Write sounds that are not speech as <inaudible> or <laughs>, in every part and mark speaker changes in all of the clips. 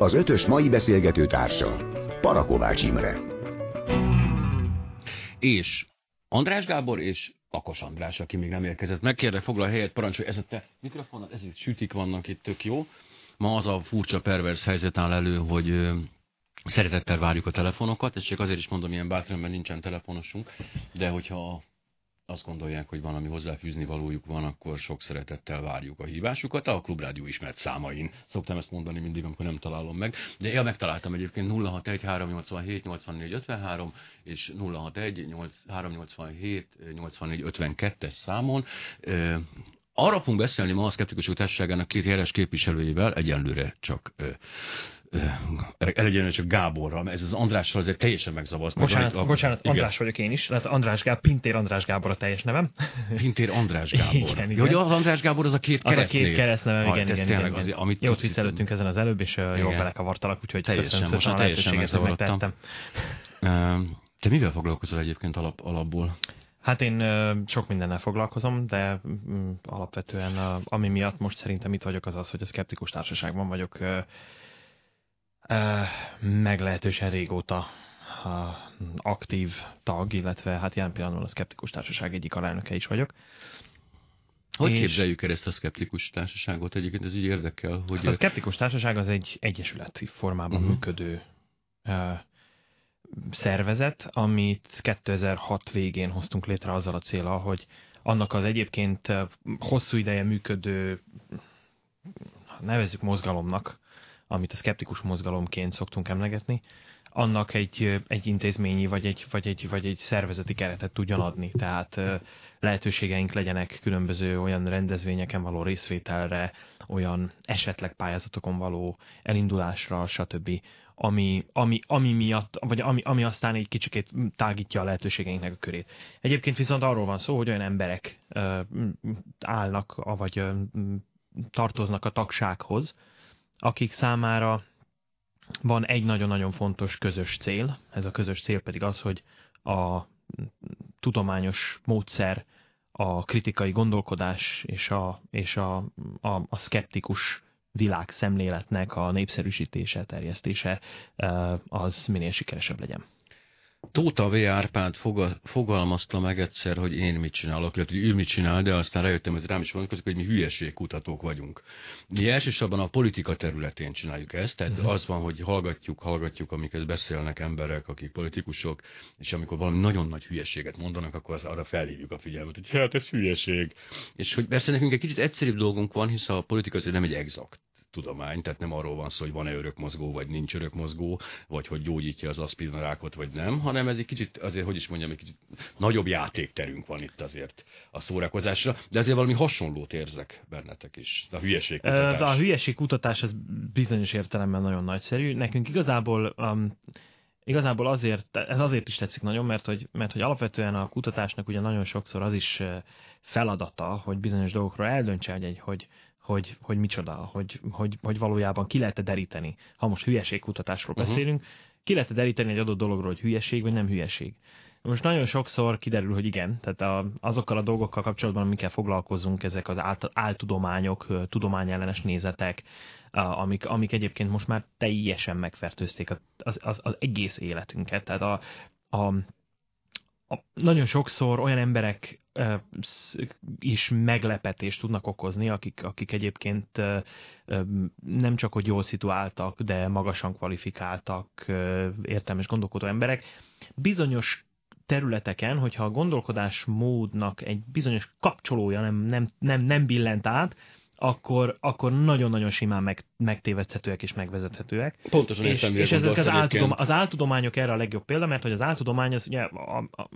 Speaker 1: Az ötös mai beszélgető társa, Parakovács Imre.
Speaker 2: És András Gábor és Akos András, aki még nem érkezett. Megkérlek, foglal helyet, parancsolj, ez a te mikrofonod, ez itt sütik vannak itt, tök jó. Ma az a furcsa pervers helyzet áll elő, hogy szeretettel várjuk a telefonokat, és csak azért is mondom ilyen bátran, mert nincsen telefonosunk, de hogyha azt gondolják, hogy valami hozzáfűzni valójuk van, akkor sok szeretettel várjuk a hívásukat. A Klubrádió ismert számain szoktam ezt mondani mindig, amikor nem találom meg. De én megtaláltam egyébként 061 387 84 53 és 061 387 84 52-es számon. Arra fogunk beszélni ma a Szkeptikusok Társaságának két jeles képviselőjével, egyenlőre csak elegyen csak Gáborral, mert ez az Andrással azért teljesen megzavart.
Speaker 3: Bocsánat, a, bocsánat igen. András vagyok én is, tehát András Gábor, Pintér András Gábor a teljes nevem.
Speaker 2: Pintér András Gábor. <laughs> igen, igen. Hogy az András Gábor az a két keresztnév.
Speaker 3: Az a két keresztnevem, igen, igen, igen, igen. Azért, amit Jót viccelődtünk ezen az előbb, és igen. jól belekavartalak, úgyhogy
Speaker 2: teljesen, köszönöm most teljesen megzavarodtam. Te mivel foglalkozol egyébként alap, alapból?
Speaker 3: Hát én sok mindennel foglalkozom, de mm, alapvetően ami miatt most szerintem itt vagyok, az az, hogy a szkeptikus társaságban vagyok meglehetősen régóta aktív tag, illetve hát jelen pillanatban a Szkeptikus Társaság egyik alelnöke is vagyok.
Speaker 2: Hogy és képzeljük el ezt a szkeptikus társaságot? Egyébként ez így érdekel, hogy... Hát
Speaker 3: a szkeptikus társaság az egy egyesületi formában uh-huh. működő uh, szervezet, amit 2006 végén hoztunk létre azzal a célra, hogy annak az egyébként hosszú ideje működő, nevezzük mozgalomnak, amit a szkeptikus mozgalomként szoktunk emlegetni, annak egy, egy intézményi vagy egy, vagy, egy, vagy egy szervezeti keretet tudjon adni. Tehát lehetőségeink legyenek különböző olyan rendezvényeken való részvételre, olyan esetleg pályázatokon való elindulásra, stb. Ami, ami, ami miatt, vagy ami, ami aztán egy kicsikét tágítja a lehetőségeinknek a körét. Egyébként viszont arról van szó, hogy olyan emberek állnak, vagy tartoznak a tagsághoz, akik számára van egy nagyon-nagyon fontos közös cél, ez a közös cél pedig az, hogy a tudományos módszer, a kritikai gondolkodás és a, és a, a, a szkeptikus világszemléletnek a népszerűsítése, terjesztése az minél sikeresebb legyen.
Speaker 2: Tóta V. Árpád fogalmazta meg egyszer, hogy én mit csinálok, illetve hogy ő mit csinál, de aztán rájöttem, hogy rám is vonatkozik, hogy mi hülyeségkutatók vagyunk. Mi elsősorban a politika területén csináljuk ezt, tehát uh-huh. az van, hogy hallgatjuk, hallgatjuk, amiket beszélnek emberek, akik politikusok, és amikor valami nagyon nagy hülyeséget mondanak, akkor az arra felhívjuk a figyelmet, hogy hát ez hülyeség. És hogy persze nekünk egy kicsit egyszerűbb dolgunk van, hisz a politika azért nem egy exakt tudomány, tehát nem arról van szó, hogy van-e örökmozgó, vagy nincs örökmozgó, vagy hogy gyógyítja az aszpirinarákot, vagy nem, hanem ez egy kicsit, azért, hogy is mondjam, egy kicsit nagyobb játékterünk van itt azért a szórakozásra, de azért valami hasonlót érzek bennetek is. A hülyeség kutatás.
Speaker 3: A hülyeség kutatás az bizonyos értelemben nagyon nagyszerű. Nekünk igazából um, Igazából azért, ez azért is tetszik nagyon, mert hogy, mert hogy alapvetően a kutatásnak ugye nagyon sokszor az is feladata, hogy bizonyos dolgokról eldöntse, hogy, egy, hogy, hogy, hogy micsoda, hogy, hogy, hogy valójában ki lehet deríteni. Ha most hülyeségkutatásról uh-huh. beszélünk, ki lehet deríteni egy adott dologról, hogy hülyeség vagy nem hülyeség. Most nagyon sokszor kiderül, hogy igen, tehát a, azokkal a dolgokkal kapcsolatban, amikkel foglalkozunk, ezek az ált, áltudományok, tudományellenes nézetek, amik, amik egyébként most már teljesen megfertőzték az, az, az egész életünket. Tehát a, a, a, nagyon sokszor olyan emberek is meglepetést tudnak okozni, akik, akik egyébként nem csak, hogy jól szituáltak, de magasan kvalifikáltak, értelmes gondolkodó emberek. Bizonyos területeken, hogyha a gondolkodásmódnak egy bizonyos kapcsolója nem, nem, nem, nem billent át, akkor, akkor nagyon-nagyon simán meg, megtéveszthetőek és megvezethetőek.
Speaker 2: Pontosan
Speaker 3: és, értem, és ezek az, áltudom, az áltudományok erre a legjobb példa, mert hogy az áltudomány, az, ugye,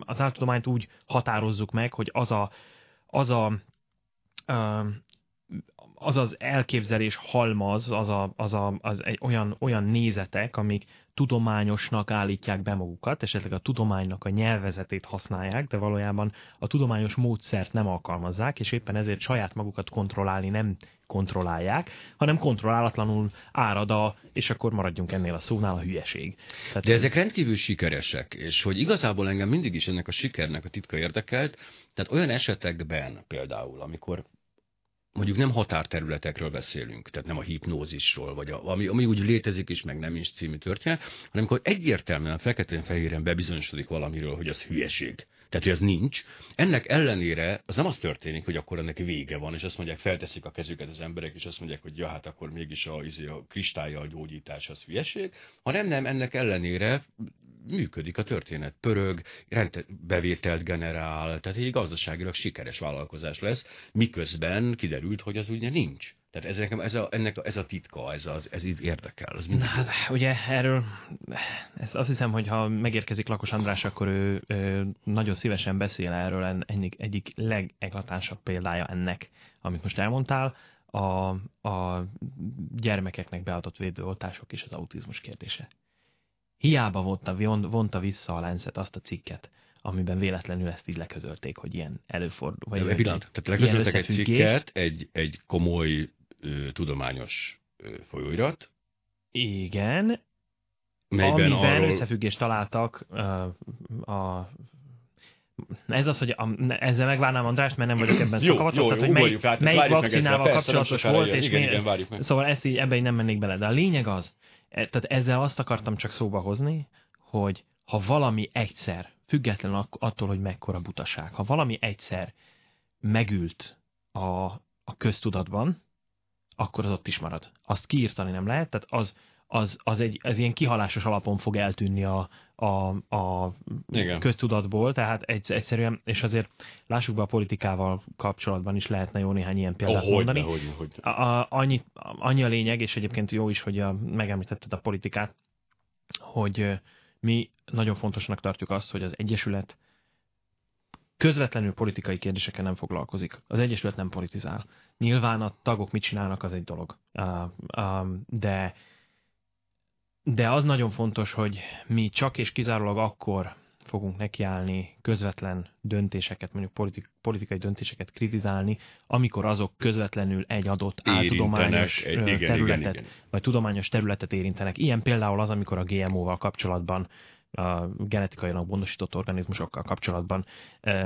Speaker 3: az áltudományt úgy határozzuk meg, hogy az a, az a az az elképzelés halmaz, az, a, az, a, az egy olyan, olyan nézetek, amik tudományosnak állítják be magukat, esetleg a tudománynak a nyelvezetét használják, de valójában a tudományos módszert nem alkalmazzák, és éppen ezért saját magukat kontrollálni nem kontrollálják, hanem kontrollálatlanul árad a, és akkor maradjunk ennél a szónál, a hülyeség.
Speaker 2: Tehát De ezek rendkívül sikeresek, és hogy igazából engem mindig is ennek a sikernek a titka érdekelt, tehát olyan esetekben például, amikor mondjuk nem határterületekről beszélünk, tehát nem a hipnózisról, vagy a, ami, ami úgy létezik is, meg nem is című történet, hanem amikor egyértelműen feketén-fehéren bebizonyosodik valamiről, hogy az hülyeség. Tehát, hogy az nincs. Ennek ellenére az nem az történik, hogy akkor ennek vége van, és azt mondják, felteszik a kezüket az emberek, és azt mondják, hogy ja, hát akkor mégis a, izé, a kristályjal gyógyítás az hülyeség, hanem nem, ennek ellenére működik a történet, pörög, bevételt generál, tehát egy gazdaságilag sikeres vállalkozás lesz, miközben kiderült, hogy az ugye nincs. Tehát ez, nekem, ez, a, ennek, ez a titka, ez, az, ez így érdekel. Ez
Speaker 3: Na, hát, ugye erről ez azt hiszem, hogy ha megérkezik Lakos András, akkor ő, ő nagyon szívesen beszél erről, ennek egyik legeklatánsabb példája ennek, amit most elmondtál, a, a gyermekeknek beadott védőoltások és az autizmus kérdése. Hiába vonta, vonta vissza a Lancet azt a cikket, amiben véletlenül ezt így leközölték, hogy ilyen előfordul.
Speaker 2: Vagy egy pillanat, tehát leközöltek egy cikket, egy, egy komoly ö, tudományos ö, folyóirat.
Speaker 3: Igen. Melyben amiben arról... összefüggést találtak ö, a ez az, hogy a, ezzel megvárnám Andrást, mert nem vagyok ebben szakavatott, tehát hogy melyik, át, melyik vakcinával kapcsolatos volt, és igen, igen, várjuk meg. szóval ezt így, ebben így nem mennék bele. De a lényeg az, e, tehát ezzel azt akartam csak szóba hozni, hogy ha valami egyszer, független attól, hogy mekkora butaság, ha valami egyszer megült a, a köztudatban, akkor az ott is marad. Azt kiírtani nem lehet, tehát az, az, az egy az ilyen kihalásos alapon fog eltűnni a, a, a Igen. köztudatból, tehát egy, egyszerűen, és azért lássuk be a politikával kapcsolatban is lehetne jó néhány ilyen példát oh, mondani. Hogyne, hogyne, hogyne. A, a, annyi, annyi a lényeg, és egyébként jó is, hogy a, megemlítetted a politikát, hogy mi nagyon fontosnak tartjuk azt, hogy az Egyesület közvetlenül politikai kérdésekkel nem foglalkozik. Az Egyesület nem politizál. Nyilván a tagok mit csinálnak, az egy dolog. De, de az nagyon fontos, hogy mi csak és kizárólag akkor fogunk nekiállni közvetlen döntéseket, mondjuk politik, politikai döntéseket kritizálni, amikor azok közvetlenül egy adott áltudományos egy, igen, területet, igen, igen. vagy tudományos területet érintenek. Ilyen például az, amikor a GMO-val kapcsolatban a genetikailag gondosított organizmusokkal kapcsolatban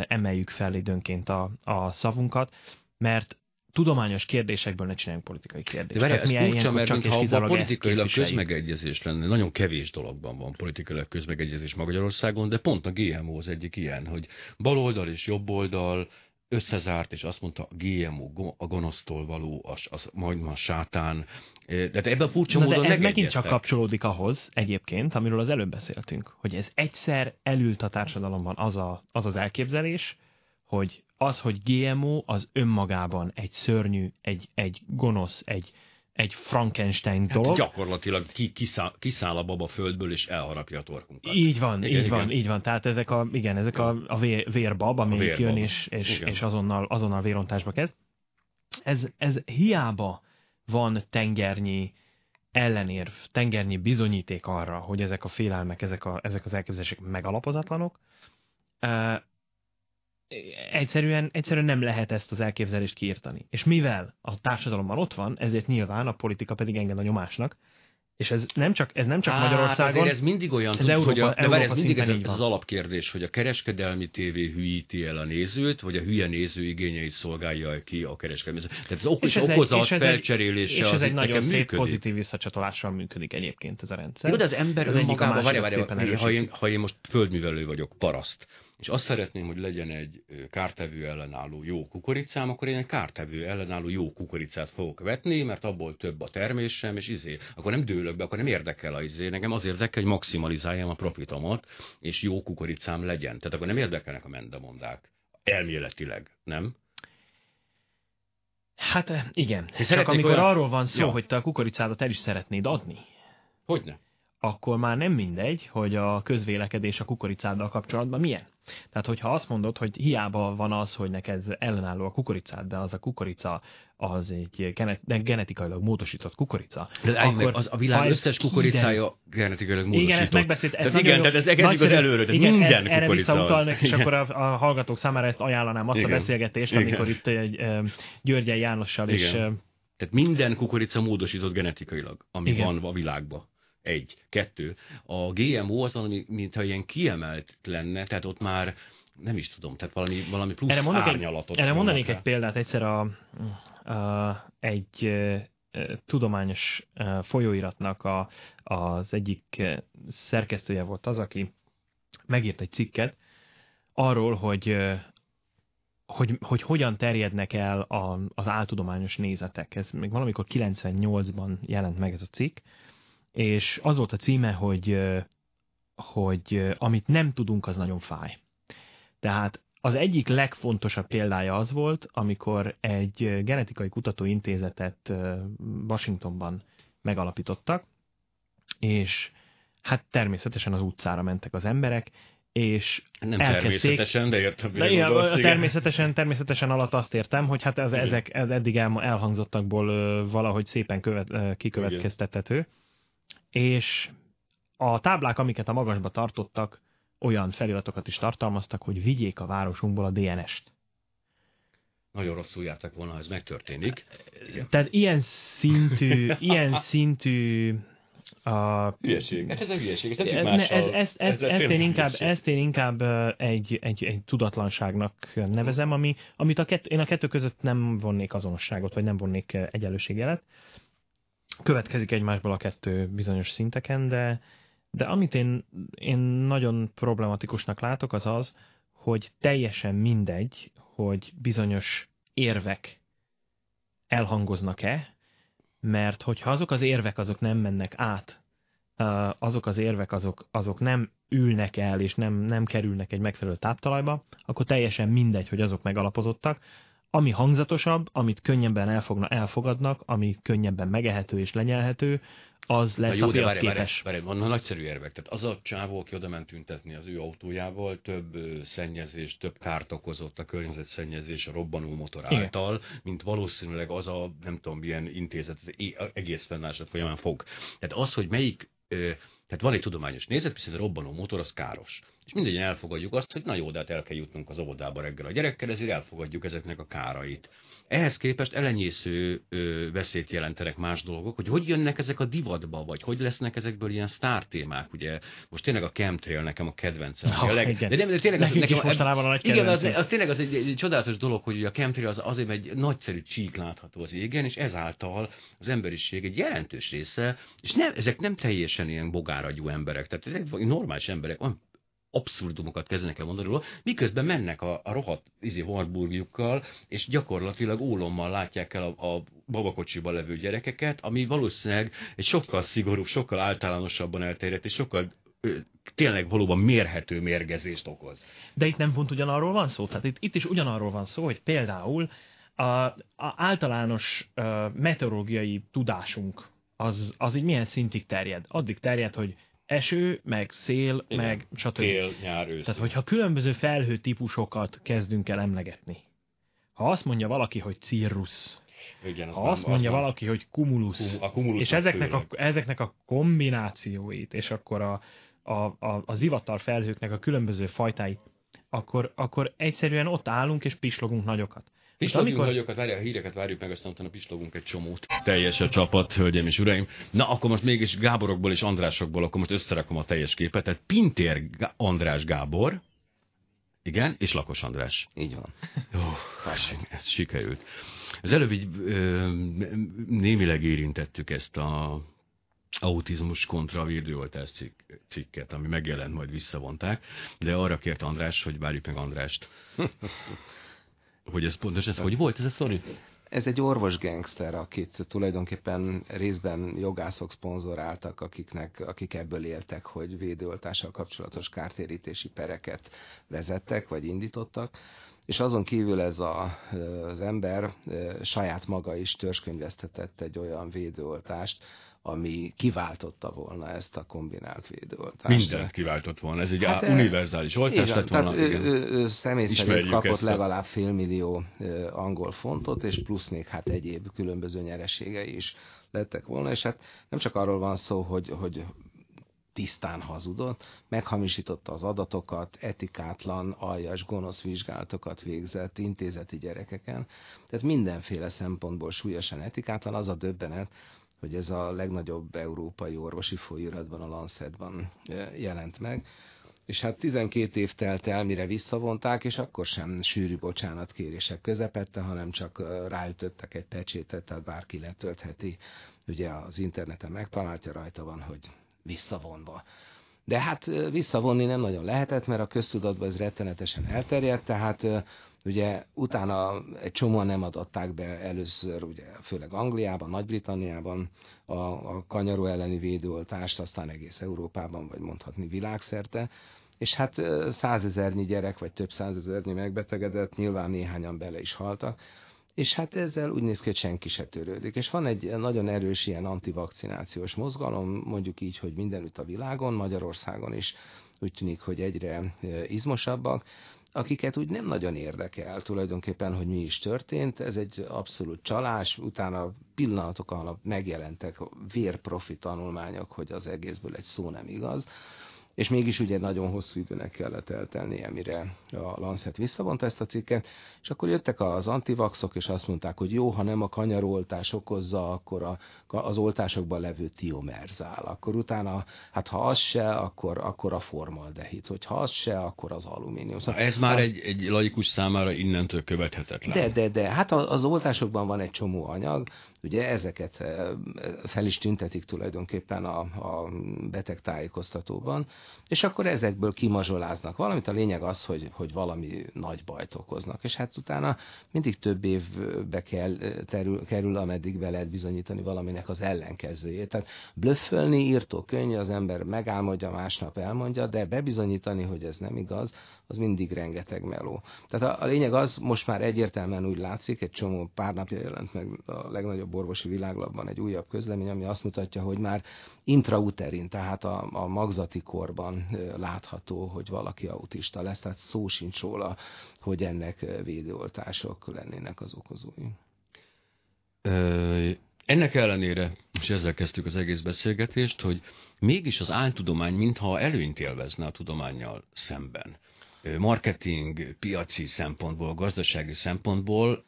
Speaker 3: emeljük fel időnként a, a szavunkat, mert tudományos kérdésekből ne csináljunk politikai kérdést.
Speaker 2: De várjál, ez furcsa, mert csak ha a politikailag közmegegyezés lenne, nagyon kevés dologban van politikailag közmegegyezés Magyarországon, de pont a GMO az egyik ilyen, hogy baloldal és jobboldal összezárt, és azt mondta, a GMO, a gonosztól való, az, az majd a sátán. De ebben a furcsa módon
Speaker 3: ez megint csak kapcsolódik ahhoz egyébként, amiről az előbb beszéltünk, hogy ez egyszer elült a társadalomban az a, az, az elképzelés, hogy az, hogy GMO az önmagában egy szörnyű, egy, egy gonosz, egy, egy Frankenstein hát dolog.
Speaker 2: Gyakorlatilag ki, kiszáll, kiszáll a baba földből, és elharapja a torkunkat.
Speaker 3: Így van, igen, így igen. van, így van. Tehát ezek a, igen, ezek a, a vér, vérbab, ami vérbab. jön, és, és, és azonnal, azonnal vérontásba kezd. Ez, ez hiába van tengernyi ellenérv, tengernyi bizonyíték arra, hogy ezek a félelmek, ezek, a, ezek az elképzelések megalapozatlanok, egyszerűen, egyszerűen nem lehet ezt az elképzelést kiírtani. És mivel a társadalomban ott van, ezért nyilván a politika pedig enged a nyomásnak, és ez nem csak, ez nem csak Á, Magyarországon.
Speaker 2: ez mindig olyan, ez tud, Európa, hogy a, de ez mindig ez, ez az alapkérdés, hogy a kereskedelmi tévé hülyíti el a nézőt, vagy a hülye néző igényeit szolgálja ki a kereskedelmi. Tehát ez ok- és okozat és ez felcserélése
Speaker 3: És ez egy nagyon szép működik. pozitív visszacsatolással működik egyébként ez a rendszer.
Speaker 2: Jó, de az ember önmagában, várj, várj, várj, ha, én, ha én most földművelő vagyok, paraszt, és azt szeretném, hogy legyen egy kártevő ellenálló jó kukoricám, akkor én egy kártevő ellenálló jó kukoricát fogok vetni, mert abból több a termésem, és izé, akkor nem dőlök be, akkor nem érdekel a izé, nekem az érdekel, hogy maximalizáljam a profitomat, és jó kukoricám legyen. Tehát akkor nem érdekelnek a mendemondák. Elméletileg, nem?
Speaker 3: Hát igen. Csak amikor olyan... arról van szó, ja. hogy te a kukoricádat el is szeretnéd adni.
Speaker 2: Hogyne?
Speaker 3: Akkor már nem mindegy, hogy a közvélekedés a kukoricáddal kapcsolatban milyen. Tehát, hogyha azt mondod, hogy hiába van az, hogy neked ellenálló a kukoricád, de az a kukorica az egy genetikailag módosított kukorica.
Speaker 2: De akkor, meg, az a világ összes kukoricája genetikailag módosított.
Speaker 3: Igen, ezt megbeszélt. Ez
Speaker 2: tehát igen, tehát ez egyezik az előről, tehát igen, minden
Speaker 3: erre visszautalnak, és akkor a, a, hallgatók számára ezt ajánlanám azt igen. a beszélgetést, igen. amikor itt egy Györgyen Jánossal igen. is...
Speaker 2: Tehát minden kukorica módosított genetikailag, ami igen. van a világban. Egy. Kettő. A GMO az, ami mintha ilyen kiemelt lenne, tehát ott már nem is tudom, tehát valami, valami plusz
Speaker 3: erre
Speaker 2: árnyalatot.
Speaker 3: Egy, erre mondanék
Speaker 2: rá.
Speaker 3: egy példát, egyszer a, a, egy tudományos folyóiratnak a, az egyik szerkesztője volt az, aki megírt egy cikket arról, hogy hogy, hogy hogyan terjednek el a, az áltudományos nézetek. Ez még valamikor 98-ban jelent meg ez a cikk, és az volt a címe, hogy, hogy amit nem tudunk, az nagyon fáj. Tehát az egyik legfontosabb példája az volt, amikor egy genetikai kutatóintézetet Washingtonban megalapítottak, és hát természetesen az utcára mentek az emberek, és
Speaker 2: Nem
Speaker 3: elkezdték...
Speaker 2: természetesen, de értem,
Speaker 3: De igen, gondolsz, természetesen, természetesen alatt azt értem, hogy hát ez, ezek ez eddig el, elhangzottakból valahogy szépen követ, kikövetkeztethető. És a táblák, amiket a magasba tartottak, olyan feliratokat is tartalmaztak, hogy vigyék a városunkból a DNS-t.
Speaker 2: Nagyon rosszul jártak volna, ha ez megtörténik.
Speaker 3: Igen. Tehát ilyen szintű, ilyen <laughs> szintű
Speaker 2: a... Hülyeség. Hát ez a hülyeség, ezt nem
Speaker 3: ne, ez, ez, ez, ez ezt, én inkább, ezt én inkább egy, egy, egy tudatlanságnak nevezem, ami, amit a kett, én a kettő között nem vonnék azonosságot, vagy nem vonnék egyenlőségjelet. Következik egymásból a kettő bizonyos szinteken, de, de amit én, én nagyon problematikusnak látok, az az, hogy teljesen mindegy, hogy bizonyos érvek elhangoznak-e, mert hogyha azok az érvek azok nem mennek át, azok az érvek azok, azok nem ülnek el, és nem, nem kerülnek egy megfelelő táptalajba, akkor teljesen mindegy, hogy azok megalapozottak. Ami hangzatosabb, amit könnyebben elfogna, elfogadnak, ami könnyebben megehető és lenyelhető, az lesz jó, a piacképes.
Speaker 2: Várj, várj, van nagyszerű érvek. Tehát az a csávó, aki oda ment tüntetni az ő autójával, több szennyezés, több kárt okozott a környezetszennyezés a robbanó motor által, Igen. mint valószínűleg az a, nem tudom, milyen intézet az egész fennállások folyamán fog. Tehát az, hogy melyik tehát van egy tudományos nézet, hiszen a robbanó motor az káros. És mindegyen elfogadjuk azt, hogy na jó, de hát el kell jutnunk az óvodába reggel a gyerekkel, ezért elfogadjuk ezeknek a kárait. Ehhez képest elenyésző ö, veszélyt jelentenek más dolgok, hogy hogy jönnek ezek a divatba, vagy hogy lesznek ezekből ilyen sztártémák. Ugye most tényleg a chemtrail nekem a kedvencem.
Speaker 3: No, a leg, de, de, de tényleg az, nekem, is mostanában a nagy
Speaker 2: Igen, az, az, tényleg az egy, egy, egy csodálatos dolog, hogy a chemtrail az azért egy nagyszerű csík látható az égen, és ezáltal az emberiség egy jelentős része, és nem, ezek nem teljesen ilyen bogáragyú emberek, tehát ezek normális emberek, abszurdumokat kezdenek el mondani róla, miközben mennek a, a rohadt izé, Warburgjukkal, és gyakorlatilag ólommal látják el a, a babakocsiban levő gyerekeket, ami valószínűleg egy sokkal szigorúbb, sokkal általánosabban elterjedt, és sokkal tényleg valóban mérhető mérgezést okoz.
Speaker 3: De itt nem pont ugyanarról van szó. Tehát itt, itt is ugyanarról van szó, hogy például a, a általános uh, meteorológiai tudásunk az, az így milyen szintig terjed? Addig terjed, hogy eső, meg szél, Igen. meg stb.
Speaker 2: Tél, nyár, ősz.
Speaker 3: Tehát, hogyha különböző felhő típusokat kezdünk el emlegetni, ha azt mondja valaki, hogy cirrus,
Speaker 2: igen,
Speaker 3: ha azt mondja az valaki, hogy cumulus,
Speaker 2: a cumulus
Speaker 3: és ezeknek a, ezeknek a kombinációit, és akkor a, a, a, a zivatar felhőknek a különböző fajtáit, akkor, akkor egyszerűen ott állunk és pislogunk nagyokat.
Speaker 2: Pislogunk amikor... nagyokat, várj, a híreket várjuk meg, aztán utána pislogunk egy csomót. Teljes a csapat, hölgyeim és uraim. Na, akkor most mégis Gáborokból és Andrásokból, akkor most összerakom a teljes képet. Tehát Pintér András Gábor, igen, és Lakos András.
Speaker 4: Így van.
Speaker 2: Ó, ez sikerült. Az előbb így ö, némileg érintettük ezt a autizmus kontra védőoltás cikk, cikket, ami megjelent, majd visszavonták, de arra kért András, hogy várjuk meg Andrást. <laughs> hogy ez pontosan, ez hogy volt ez a sztori?
Speaker 4: Ez egy orvos gangster, akit tulajdonképpen részben jogászok szponzoráltak, akiknek, akik ebből éltek, hogy védőoltással kapcsolatos kártérítési pereket vezettek, vagy indítottak. És azon kívül ez a, az ember saját maga is törzskönyvesztetett egy olyan védőoltást, ami kiváltotta volna ezt a kombinált védőoltást.
Speaker 2: Mindent kiváltott volna, ez egy hát, univerzális oltás lett volna.
Speaker 4: Tehát ő, ő, ő személy szerint kapott legalább félmillió angol fontot, és plusz még hát egyéb különböző nyereségei is lettek volna, és hát nem csak arról van szó, hogy, hogy tisztán hazudott, meghamisította az adatokat, etikátlan, aljas, gonosz vizsgálatokat végzett intézeti gyerekeken. Tehát mindenféle szempontból súlyosan etikátlan. Az a döbbenet, hogy ez a legnagyobb európai orvosi folyóiratban, a Lancetban jelent meg, és hát 12 év telt el, mire visszavonták, és akkor sem sűrű bocsánatkérések közepette, hanem csak ráütöttek egy pecsétet, tehát bárki letöltheti. Ugye az interneten megtalálja, rajta van, hogy visszavonva. De hát visszavonni nem nagyon lehetett, mert a köztudatban ez rettenetesen elterjedt, tehát ugye utána egy csomóan nem adatták be először, ugye főleg Angliában, Nagy-Britanniában a, a kanyaró elleni védőoltást, aztán egész Európában, vagy mondhatni világszerte, és hát százezernyi gyerek, vagy több százezernyi megbetegedett, nyilván néhányan bele is haltak, és hát ezzel úgy néz ki, hogy senki se törődik. És van egy nagyon erős ilyen antivakcinációs mozgalom, mondjuk így, hogy mindenütt a világon, Magyarországon is úgy tűnik, hogy egyre izmosabbak, akiket úgy nem nagyon érdekel tulajdonképpen, hogy mi is történt. Ez egy abszolút csalás, utána pillanatok alatt megjelentek vérprofi tanulmányok, hogy az egészből egy szó nem igaz és mégis ugye nagyon hosszú időnek kellett eltelnie, mire a Lancet visszavonta ezt a cikket, és akkor jöttek az antivaxok, és azt mondták, hogy jó, ha nem a kanyaroltás okozza, akkor a, az oltásokban levő tiomerzál. Akkor utána, hát ha az se, akkor, akkor a formaldehid, hogy ha az se, akkor az alumínium.
Speaker 2: Szóval ez már a, egy, egy laikus számára innentől követhetetlen.
Speaker 4: De, de, de, hát az oltásokban van egy csomó anyag, Ugye ezeket eh, fel is tüntetik tulajdonképpen a, a beteg tájékoztatóban, és akkor ezekből kimazsoláznak valamit. A lényeg az, hogy, hogy valami nagy bajt okoznak, és hát utána mindig több évbe kell, eh, terül, kerül, ameddig be lehet bizonyítani valaminek az ellenkezőjét. Tehát blöffölni írtó könnyű, az ember megálmodja, másnap elmondja, de bebizonyítani, hogy ez nem igaz, az mindig rengeteg meló. Tehát a, a lényeg az, most már egyértelműen úgy látszik, egy csomó pár napja jelent meg a legnagyobb orvosi világlapban egy újabb közlemény, ami azt mutatja, hogy már intrauterin, tehát a, a magzati korban látható, hogy valaki autista lesz, tehát szó sincs róla, hogy ennek védőoltások lennének az okozói.
Speaker 2: Ennek ellenére, és ezzel kezdtük az egész beszélgetést, hogy mégis az áltudomány mintha előnyt élvezne a tudományjal szemben marketing, piaci szempontból, gazdasági szempontból,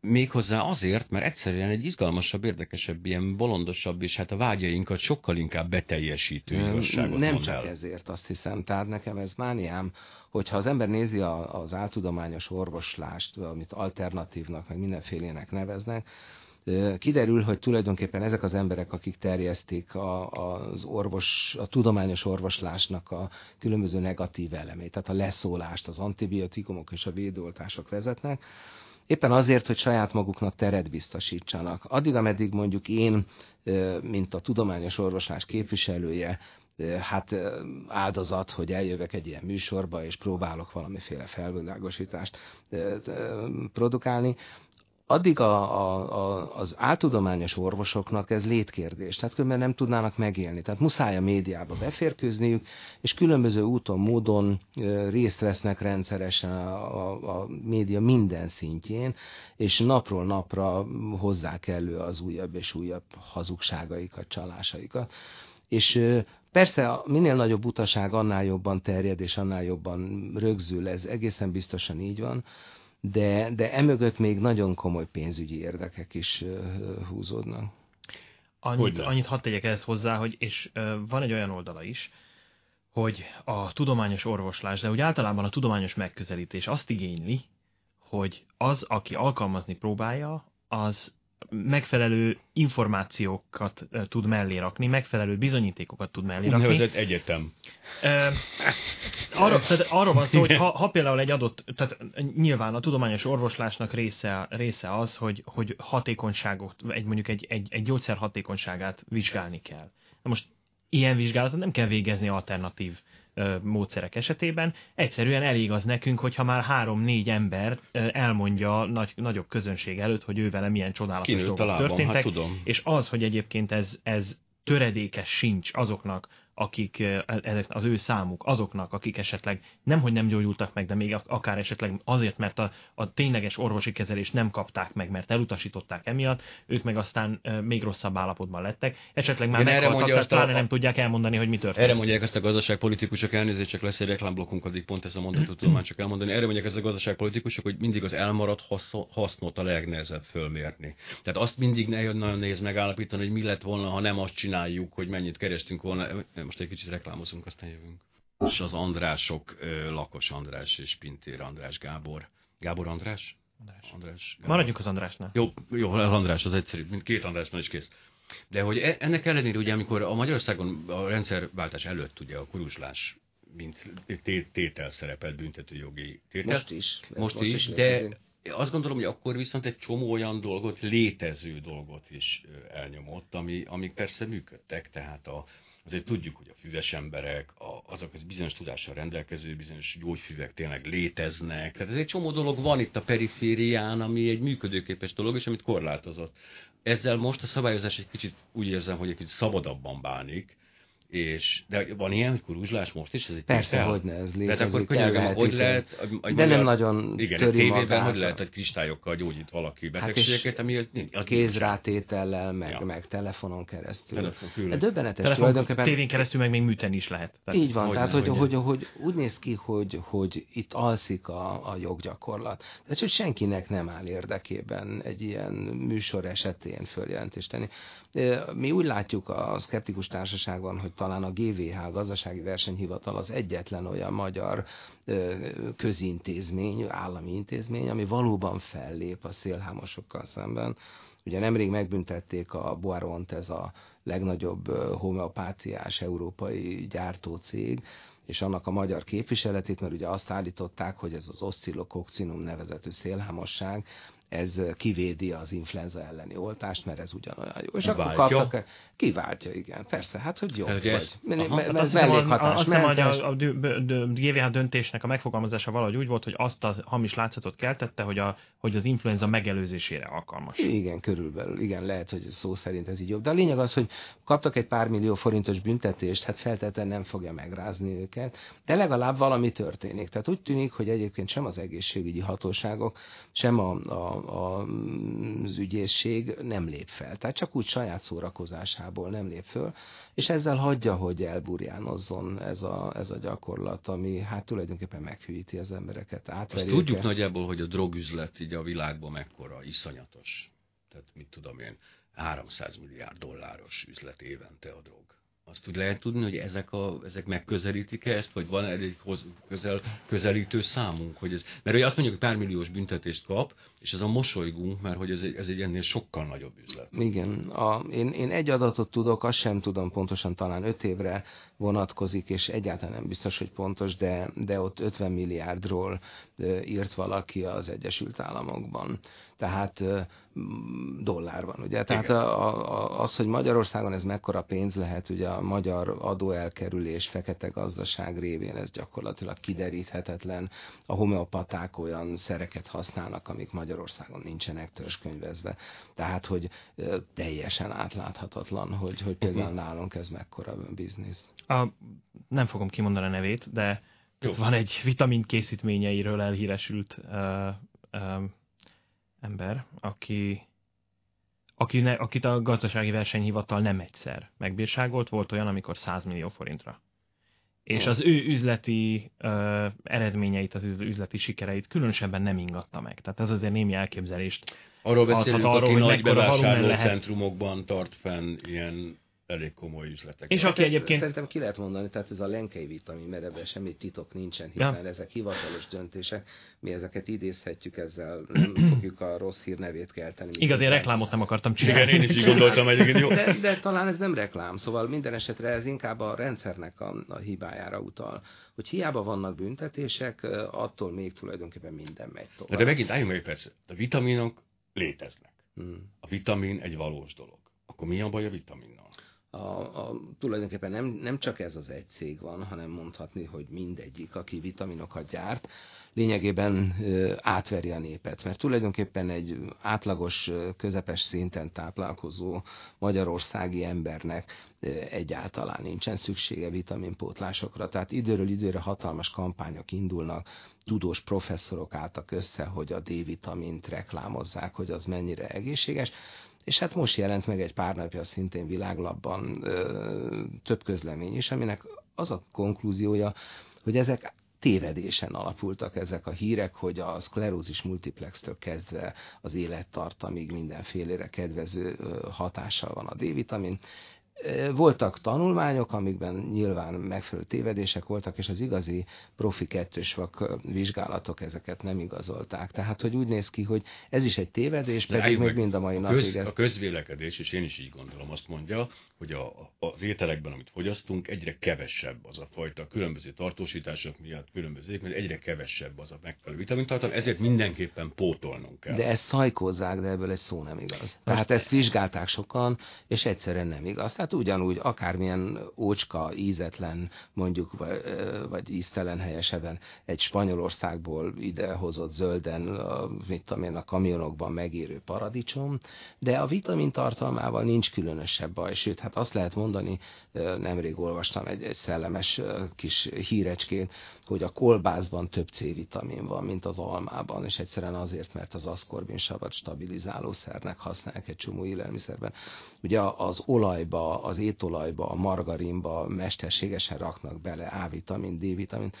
Speaker 2: méghozzá azért, mert egyszerűen egy izgalmasabb, érdekesebb, ilyen bolondosabb, és hát a vágyainkat sokkal inkább beteljesítő igazságot
Speaker 4: Nem csak
Speaker 2: el.
Speaker 4: ezért, azt hiszem. Tehát nekem ez mániám, hogyha az ember nézi a, az áltudományos orvoslást, amit alternatívnak, meg mindenfélének neveznek, kiderül, hogy tulajdonképpen ezek az emberek, akik terjesztik a, az orvos, a tudományos orvoslásnak a különböző negatív elemét, tehát a leszólást, az antibiotikumok és a védoltások vezetnek, éppen azért, hogy saját maguknak teret biztosítsanak. Addig, ameddig mondjuk én, mint a tudományos orvoslás képviselője, hát áldozat, hogy eljövök egy ilyen műsorba, és próbálok valamiféle felvilágosítást produkálni, addig a, a, a, az áltudományos orvosoknak ez létkérdés, tehát különben nem tudnának megélni. Tehát muszáj a médiába beférkőzniük, és különböző úton, módon részt vesznek rendszeresen a, a, a média minden szintjén, és napról napra hozzák elő az újabb és újabb hazugságaikat, csalásaikat. És Persze minél nagyobb utaság, annál jobban terjed, és annál jobban rögzül, ez egészen biztosan így van, de, de emögött még nagyon komoly pénzügyi érdekek is húzódnak.
Speaker 3: Annyit, annyit hadd tegyek ehhez hozzá, hogy és van egy olyan oldala is, hogy a tudományos orvoslás, de úgy általában a tudományos megközelítés azt igényli, hogy az, aki alkalmazni próbálja, az megfelelő információkat tud mellé rakni, megfelelő bizonyítékokat tud mellé rakni.
Speaker 2: Nevezett egyetem.
Speaker 3: E, arra, tehát arra van szó, hogy ha, ha például egy adott, tehát nyilván a tudományos orvoslásnak része, része az, hogy, hogy hatékonyságot, egy, mondjuk egy, egy, egy gyógyszer hatékonyságát vizsgálni kell. Na most ilyen vizsgálatot nem kell végezni alternatív módszerek esetében. Egyszerűen elég az nekünk, hogyha már három-négy ember elmondja nagy, nagyobb közönség előtt, hogy ő vele milyen csodálatos Kinőtt dolgok lábam, történtek. Hát tudom. És az, hogy egyébként ez, ez töredékes sincs azoknak, akik e, az ő számuk, azoknak, akik esetleg nem, hogy nem gyógyultak meg, de még akár esetleg azért, mert a, a tényleges orvosi kezelést nem kapták meg, mert elutasították emiatt, ők meg aztán még rosszabb állapotban lettek. Esetleg már meghaltak, tehát pláne a... nem tudják elmondani, hogy mi történt.
Speaker 2: Erre mondják ezt a gazdaságpolitikusok, elnézést, csak lesz egy reklámblokkunk, addig pont ezt a mondatot tudom már csak elmondani. Erre mondják ezt a gazdaságpolitikusok, hogy mindig az elmaradt hasznot a legnehezebb fölmérni. Tehát azt mindig nagyon nehéz megállapítani, hogy mi lett volna, ha nem azt csináljuk, hogy mennyit kerestünk volna most egy kicsit reklámozunk, aztán jövünk. és az Andrások, Lakos András és Pintér András Gábor. Gábor András?
Speaker 3: András. András Gábor. Maradjunk az Andrásnál. Jó,
Speaker 2: jó, az András az egyszerű, mint két Andrásnál is kész. De hogy e, ennek ellenére, ugye, amikor a Magyarországon a rendszerváltás előtt ugye a kuruzslás mint tétel szerepelt büntetőjogi tétel.
Speaker 4: Most is.
Speaker 2: Most, most is, is de azt gondolom, hogy akkor viszont egy csomó olyan dolgot, létező dolgot is elnyomott, ami, amik persze működtek, tehát a, azért tudjuk, hogy a füves emberek, a, azok az bizonyos tudással rendelkező bizonyos gyógyfüvek tényleg léteznek. Tehát ez egy csomó dolog van itt a periférián, ami egy működőképes dolog, és amit korlátozott. Ezzel most a szabályozás egy kicsit úgy érzem, hogy egy kicsit szabadabban bánik, és, de van ilyen, hogy kuruzslás most is? Ez egy
Speaker 4: Persze, hogy ne, ez létezik.
Speaker 2: Tehát akkor könyörgöm, hogy lehet... A,
Speaker 4: a, de nem nagyon
Speaker 2: igen, töri tévében, magát. hogy lehet, hogy kristályokkal gyógyít valaki hát betegségeket, hát ami...
Speaker 4: Az kézrátétellel, meg, ja. meg telefonon keresztül. Telefon, de döbbenetes
Speaker 3: Telefon, tulajdonképpen... Tévén keresztül meg még műteni is lehet.
Speaker 4: Tehát, Így van, hogy tehát hogy, hogy, hogy, hogy, úgy néz ki, hogy, hogy itt alszik a, a joggyakorlat. Tehát, hogy senkinek nem áll érdekében egy ilyen műsor esetén följelentést tenni. Mi úgy látjuk a szkeptikus társaságban, hogy talán a GVH, Gazdasági Versenyhivatal az egyetlen olyan magyar közintézmény, állami intézmény, ami valóban fellép a szélhámosokkal szemben. Ugye nemrég megbüntették a Boaront, ez a legnagyobb homeopátiás európai gyártócég, és annak a magyar képviseletét, mert ugye azt állították, hogy ez az oszcillokokcinum nevezetű szélhámosság, ez kivédi az influenza elleni oltást, mert ez ugyanolyan jó. És akkor kaptak, kiváltja, igen. Persze, hát hogy jó vagy. Ez,
Speaker 3: mert ez mellékhatás. Azt hiszem, hogy a, a, a GVH döntésnek a megfogalmazása valahogy úgy volt, hogy azt a hamis látszatot keltette, hogy, a, hogy az influenza megelőzésére alkalmas.
Speaker 4: Igen, körülbelül. Igen, lehet, hogy szó szerint ez így jobb. De a lényeg az, hogy kaptak egy pár millió forintos büntetést, hát feltétlenül nem fogja megrázni őket, de legalább valami történik. Tehát úgy tűnik, hogy egyébként sem az egészségügyi hatóságok, sem a, a a, az ügyészség nem lép fel. Tehát csak úgy saját szórakozásából nem lép föl, és ezzel hagyja, hogy elburjánozzon ez a, ez a gyakorlat, ami hát tulajdonképpen meghűíti az embereket.
Speaker 2: Azt tudjuk nagyjából, hogy a drogüzlet így a világban mekkora, iszonyatos. Tehát mit tudom én, 300 milliárd dolláros üzlet évente a drog azt úgy lehet tudni, hogy ezek, a, ezek megközelítik-e ezt, vagy van egy közel, közelítő számunk? Hogy ez, mert hogy azt mondjuk, hogy pár milliós büntetést kap, és ez a mosolygunk, mert hogy ez egy, ez egy ennél sokkal nagyobb üzlet.
Speaker 4: Igen. A, én, én egy adatot tudok, azt sem tudom pontosan, talán öt évre vonatkozik, és egyáltalán nem biztos, hogy pontos, de, de ott 50 milliárdról írt valaki az Egyesült Államokban. Tehát dollár van, ugye? Tehát a, a, az, hogy Magyarországon ez mekkora pénz lehet, ugye a magyar adóelkerülés, fekete gazdaság révén ez gyakorlatilag kideríthetetlen. A homeopaták olyan szereket használnak, amik Magyarországon nincsenek törzskönyvezve. Tehát, hogy teljesen átláthatatlan, hogy, hogy például uh-huh. nálunk ez mekkora biznisz.
Speaker 3: A, nem fogom kimondani a nevét, de Jó. van egy vitamin készítményeiről elhíresült uh, uh, ember, aki, aki ne, akit a gazdasági versenyhivatal nem egyszer megbírságolt, volt olyan, amikor 100 millió forintra. És az ő üzleti uh, eredményeit, az üzleti sikereit különösebben nem ingatta meg. Tehát ez azért némi elképzelést
Speaker 2: Arról beszélünk, arról, aki hogy nagy bevásárlócentrumokban tart fenn ilyen elég komoly üzletek.
Speaker 4: És aki egyébként... Szerintem ki lehet mondani, tehát ez a lenkei vitamin, mert ebben semmi titok nincsen, hiszen ja. ezek hivatalos döntések, mi ezeket idézhetjük, ezzel nem <clears throat> fogjuk a rossz hír nevét kelteni.
Speaker 3: Igaz, én reklámot nem akartam csinálni.
Speaker 2: Igen, én is így gondoltam egyébként. Jó.
Speaker 4: De, de, talán ez nem reklám, szóval minden esetre ez inkább a rendszernek a, a hibájára utal. Hogy hiába vannak büntetések, attól még tulajdonképpen minden megy tovább.
Speaker 2: De megint álljunk meg egy percet. A vitaminok léteznek. Hmm. A vitamin egy valós dolog. Akkor mi a baj a vitaminnal?
Speaker 4: A, a, tulajdonképpen nem, nem csak ez az egy cég van, hanem mondhatni, hogy mindegyik, aki vitaminokat gyárt, lényegében ö, átveri a népet. Mert tulajdonképpen egy átlagos, közepes szinten táplálkozó magyarországi embernek ö, egyáltalán nincsen szüksége vitaminpótlásokra. Tehát időről időre hatalmas kampányok indulnak, tudós professzorok álltak össze, hogy a D-vitamint reklámozzák, hogy az mennyire egészséges és hát most jelent meg egy pár napja szintén világlapban ö, több közlemény is, aminek az a konklúziója, hogy ezek tévedésen alapultak ezek a hírek, hogy a szklerózis multiplextől kezdve az élettartamig mindenfélére kedvező hatással van a D-vitamin. Voltak tanulmányok, amikben nyilván megfelelő tévedések voltak, és az igazi profi kettős vak vizsgálatok ezeket nem igazolták. Tehát, hogy úgy néz ki, hogy ez is egy tévedés, pedig Lájuk még mind a mai a napig
Speaker 2: köz, ez... A közvélekedés, és én is így gondolom, azt mondja, hogy a, az ételekben, amit fogyasztunk, egyre kevesebb az a fajta különböző tartósítások miatt, különböző mert egyre kevesebb az a megfelelő vitamintartalom, ezért mindenképpen pótolnunk kell.
Speaker 4: De ezt szajkózzák, de ebből egy szó nem igaz. Most Tehát ezt vizsgálták sokan, és egyszerűen nem igaz. Tehát ugyanúgy akármilyen ócska, ízetlen, mondjuk, vagy, vagy íztelen helyesebben egy Spanyolországból idehozott zölden, a, mit tudom én, a kamionokban megérő paradicsom, de a vitamin tartalmával nincs különösebb baj, sőt, hát azt lehet mondani, nemrég olvastam egy, egy szellemes kis hírecskét, hogy a kolbászban több C-vitamin van, mint az almában, és egyszerűen azért, mert az aszkorbin savat stabilizálószernek használják egy csomó élelmiszerben. Ugye az olajba, az étolajba, a margarinba mesterségesen raknak bele A-vitamin, D-vitamin,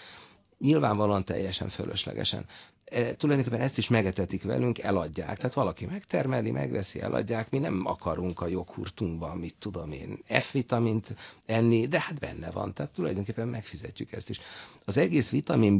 Speaker 4: nyilvánvalóan teljesen fölöslegesen. E, tulajdonképpen ezt is megetetik velünk, eladják. Tehát valaki megtermeli, megveszi, eladják. Mi nem akarunk a joghurtunkban, mit tudom én, F-vitamint enni, de hát benne van. Tehát tulajdonképpen megfizetjük ezt is. Az egész vitamin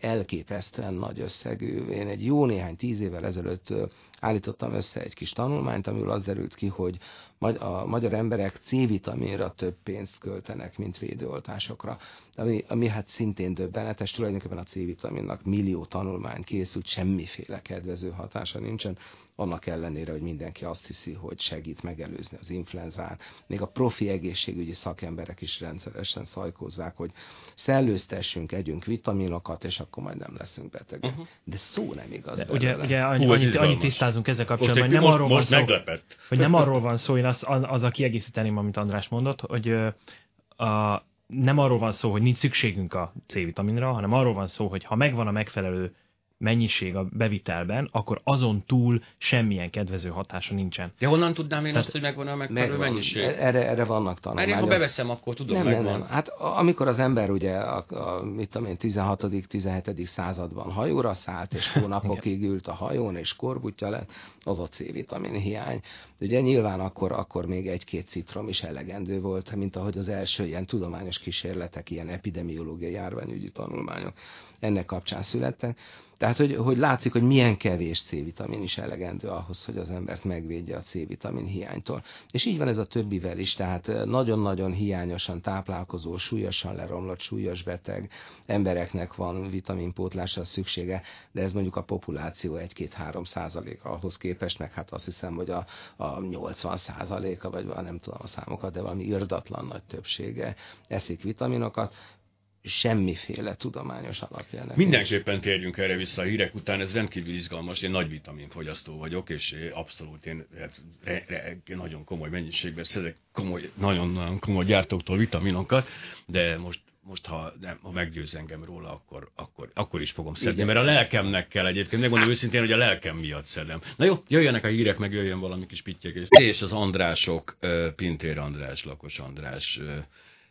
Speaker 4: elképesztően nagy összegű. Én egy jó néhány tíz évvel ezelőtt állítottam össze egy kis tanulmányt, amiből az derült ki, hogy a magyar emberek C-vitaminra több pénzt költenek, mint védőoltásokra, ami, ami hát szintén döbbenetes, tulajdonképpen a C-vitaminnak millió tanulmány készült, semmiféle kedvező hatása nincsen, annak ellenére, hogy mindenki azt hiszi, hogy segít megelőzni az influenzát. Még a profi egészségügyi szakemberek is rendszeresen szajkozzák, hogy szellőztessünk, együnk vitaminokat, és akkor majd nem leszünk betegek. Uh-huh. De szó nem igaz.
Speaker 3: De ugye, ugye annyi, Hú, annyit, annyit tisztázunk ezzel kapcsolatban, hogy nem most, arról most van szó, hogy nem arról van szó, én az, az a kiegészíteném, amit András mondott, hogy a, nem arról van szó, hogy nincs szükségünk a C-vitaminra, hanem arról van szó, hogy ha megvan a megfelelő mennyiség a bevitelben, akkor azon túl semmilyen kedvező hatása nincsen.
Speaker 2: De honnan tudnám én Tehát, azt, hogy megvan a megfelelő megvan. mennyiség? E-
Speaker 4: erre, erre vannak tanulmányok.
Speaker 2: Mert én, ha beveszem, akkor tudom,
Speaker 4: nem,
Speaker 2: megvan.
Speaker 4: Nem, nem. Hát amikor az ember ugye a, a mit tudom én, 16 17 században hajóra szállt, és hónapokig <laughs> ült a hajón, és korbutja lett, az a C-vitamin hiány. Ugye nyilván akkor, akkor még egy-két citrom is elegendő volt, mint ahogy az első ilyen tudományos kísérletek, ilyen epidemiológiai járványügyi tanulmányok ennek kapcsán születtek. Tehát, hogy, hogy látszik, hogy milyen kevés C-vitamin is elegendő ahhoz, hogy az embert megvédje a C-vitamin hiánytól. És így van ez a többivel is, tehát nagyon-nagyon hiányosan táplálkozó, súlyosan leromlott, súlyos beteg embereknek van vitaminpótlásra szüksége, de ez mondjuk a populáció 1-2-3 százaléka ahhoz képest, meg hát azt hiszem, hogy a, a 80 százaléka, vagy nem tudom a számokat, de valami irdatlan nagy többsége eszik vitaminokat, semmiféle tudományos alapja.
Speaker 2: Mindenképpen térjünk erre vissza a hírek után, ez rendkívül izgalmas, én nagy vitaminfogyasztó vagyok, és abszolút én hát, re, re, nagyon komoly mennyiségben szedek komoly, nagyon-nagyon komoly gyártóktól vitaminokat, de most most ha, nem, ha meggyőz engem róla, akkor, akkor, akkor is fogom szedni, mert a lelkemnek kell egyébként. Megmondom őszintén, hogy a lelkem miatt szedem. Na jó, jöjjenek a hírek, meg jöjjön valami kis pittyek. És az Andrások, Pintér András, Lakos András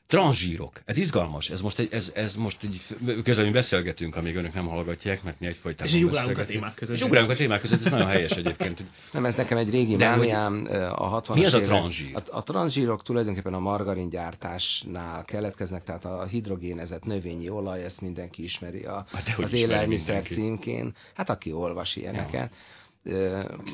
Speaker 2: Transzsírok. Ez izgalmas. Ez most egy, ez, ez most egy, közben beszélgetünk, amíg önök nem hallgatják, mert mi egyfajtában
Speaker 3: És ugrálunk a témák között.
Speaker 2: És ugrálunk a témák között, ez nagyon helyes egyébként.
Speaker 4: Nem, ez nekem egy régi mániám a 60
Speaker 2: Mi az a transzsír?
Speaker 4: A, a transzsírok tulajdonképpen a margarin gyártásnál keletkeznek, tehát a hidrogénezett növényi olaj, ezt mindenki ismeri a, hát az élelmiszer címkén. Hát aki olvas ilyeneket. Ja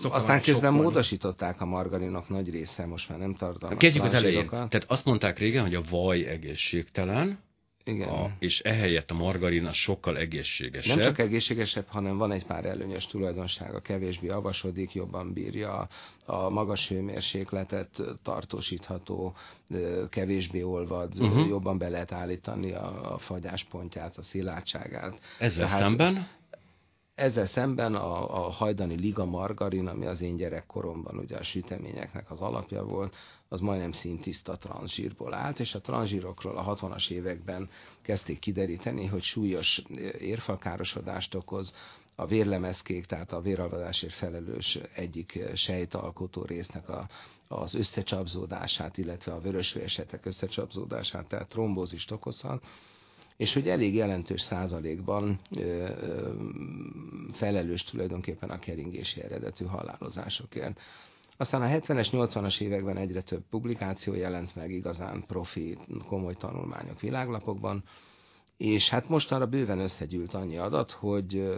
Speaker 4: aztán közben módosították a margarinok nagy része, most már nem tartalmaz
Speaker 2: Kezdjük az elején. Tehát azt mondták régen, hogy a vaj egészségtelen, igen. A, és ehelyett a margarin az sokkal egészségesebb.
Speaker 4: Nem csak egészségesebb, hanem van egy pár előnyös tulajdonsága, kevésbé avasodik, jobban bírja a magas hőmérsékletet, tartósítható, kevésbé olvad, uh-huh. jobban be lehet állítani a, a fagyáspontját, a szilárdságát.
Speaker 2: Ezzel Tehát, szemben?
Speaker 4: Ezzel szemben a, a hajdani liga margarin, ami az én gyerekkoromban ugye a süteményeknek az alapja volt, az majdnem szintiszta transzsírból állt, és a transzsírokról a 60-as években kezdték kideríteni, hogy súlyos érfalkárosodást okoz, a vérlemezkék, tehát a véralvadásért felelős egyik sejtalkotó résznek a, az összecsapzódását, illetve a vörösvérsetek összecsapzódását, tehát trombózist okozhat, és hogy elég jelentős százalékban felelős tulajdonképpen a keringési eredetű halálozásokért. Aztán a 70-es, 80-as években egyre több publikáció jelent meg, igazán profi, komoly tanulmányok világlapokban, és hát mostanra bőven összegyűlt annyi adat, hogy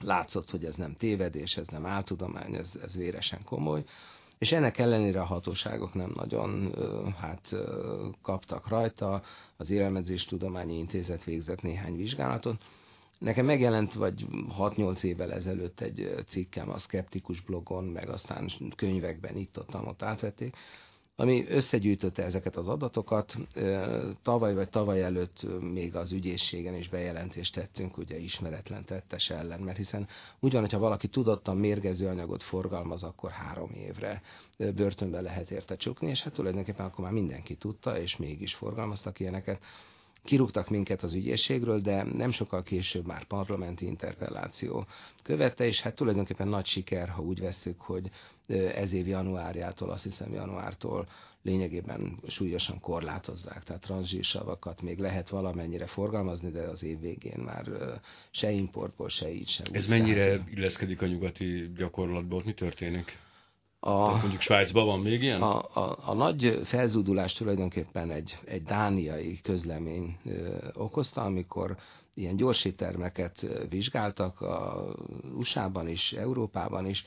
Speaker 4: látszott, hogy ez nem tévedés, ez nem áltudomány, ez, ez véresen komoly, és ennek ellenére a hatóságok nem nagyon hát, kaptak rajta, az Élelmezéstudományi Intézet végzett néhány vizsgálatot. Nekem megjelent vagy 6-8 évvel ezelőtt egy cikkem a Skeptikus blogon, meg aztán könyvekben itt-ott ott átvették, ami összegyűjtötte ezeket az adatokat. Tavaly vagy tavaly előtt még az ügyészségen is bejelentést tettünk, ugye ismeretlen tettes ellen, mert hiszen ugyan, ha valaki tudottan mérgező anyagot forgalmaz, akkor három évre börtönbe lehet érte csukni, és hát tulajdonképpen akkor már mindenki tudta, és mégis forgalmaztak ilyeneket. Kirúgtak minket az ügyészségről, de nem sokkal később már parlamenti interpelláció követte, és hát tulajdonképpen nagy siker, ha úgy veszük, hogy ez év januárjától, azt hiszem januártól lényegében súlyosan korlátozzák, tehát transzsírsavakat még lehet valamennyire forgalmazni, de az év végén már se importból, se így sem.
Speaker 2: Ez mennyire illeszkedik a nyugati gyakorlatból? Mi történik? A, Tehát mondjuk Svájcban van még ilyen?
Speaker 4: A, a, a nagy felzúdulás tulajdonképpen egy, egy dániai közlemény ö, okozta, amikor ilyen gyorsítermeket vizsgáltak a USA-ban is, Európában is,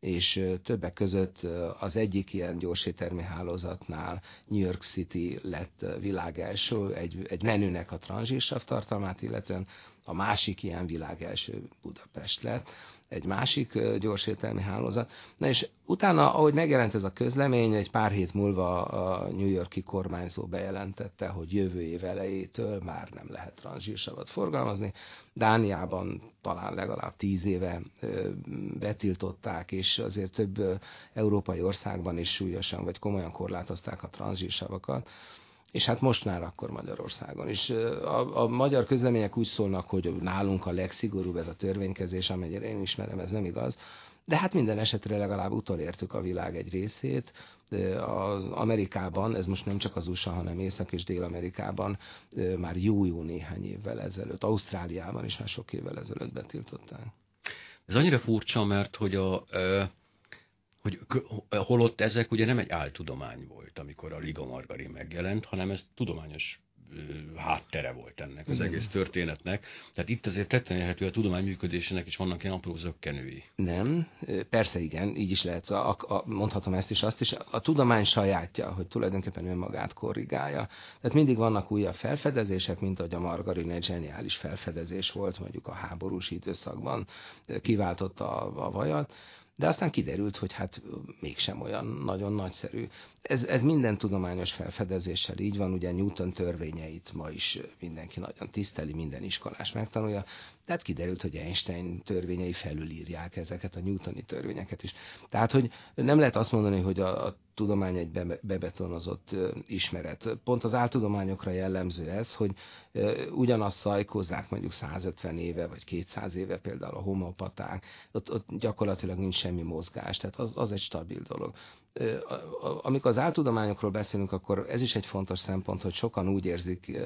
Speaker 4: és többek között az egyik ilyen gyorsétermi hálózatnál New York City lett világ első, egy, egy menünek a tranzsírsav tartalmát, illetően a másik ilyen világ első Budapest lett egy másik gyorsételmi hálózat. Na és utána, ahogy megjelent ez a közlemény, egy pár hét múlva a New Yorki kormányzó bejelentette, hogy jövő év elejétől már nem lehet transzsírsavat forgalmazni. Dániában talán legalább tíz éve betiltották, és azért több európai országban is súlyosan vagy komolyan korlátozták a transzsírsavakat és hát most már akkor Magyarországon is. A, a magyar közlemények úgy szólnak, hogy nálunk a legszigorúbb ez a törvénykezés, amennyire én ismerem, ez nem igaz. De hát minden esetre legalább utolértük a világ egy részét. Az Amerikában, ez most nem csak az USA, hanem Észak- és Dél-Amerikában már jó-jó néhány évvel ezelőtt, Ausztráliában is már sok évvel ezelőtt betiltották.
Speaker 2: Ez annyira furcsa, mert hogy a, hogy holott ezek ugye nem egy áltudomány volt, amikor a Liga Margarin megjelent, hanem ez tudományos háttere volt ennek az egész történetnek. Tehát itt azért tetten érhető a tudomány működésének is vannak ilyen apró zöggenői.
Speaker 4: Nem, persze igen, így is lehet. A, a, mondhatom ezt is, azt is. A tudomány sajátja, hogy tulajdonképpen önmagát korrigálja. Tehát mindig vannak újabb felfedezések, mint ahogy a margarin egy zseniális felfedezés volt, mondjuk a háborús időszakban kiváltotta a, a vajat de aztán kiderült, hogy hát mégsem olyan nagyon nagyszerű. Ez, ez minden tudományos felfedezéssel így van, ugye Newton törvényeit ma is mindenki nagyon tiszteli, minden iskolás megtanulja, tehát kiderült, hogy Einstein törvényei felülírják ezeket a newtoni törvényeket is. Tehát, hogy nem lehet azt mondani, hogy a, a tudomány egy be, bebetonozott ismeret. Pont az áltudományokra jellemző ez, hogy ugyanazt szajkozzák mondjuk 150 éve, vagy 200 éve például a homopaták, ott, ott gyakorlatilag nincs semmi mozgás, tehát az, az egy stabil dolog. Amikor az áltudományokról beszélünk, akkor ez is egy fontos szempont, hogy sokan úgy érzik,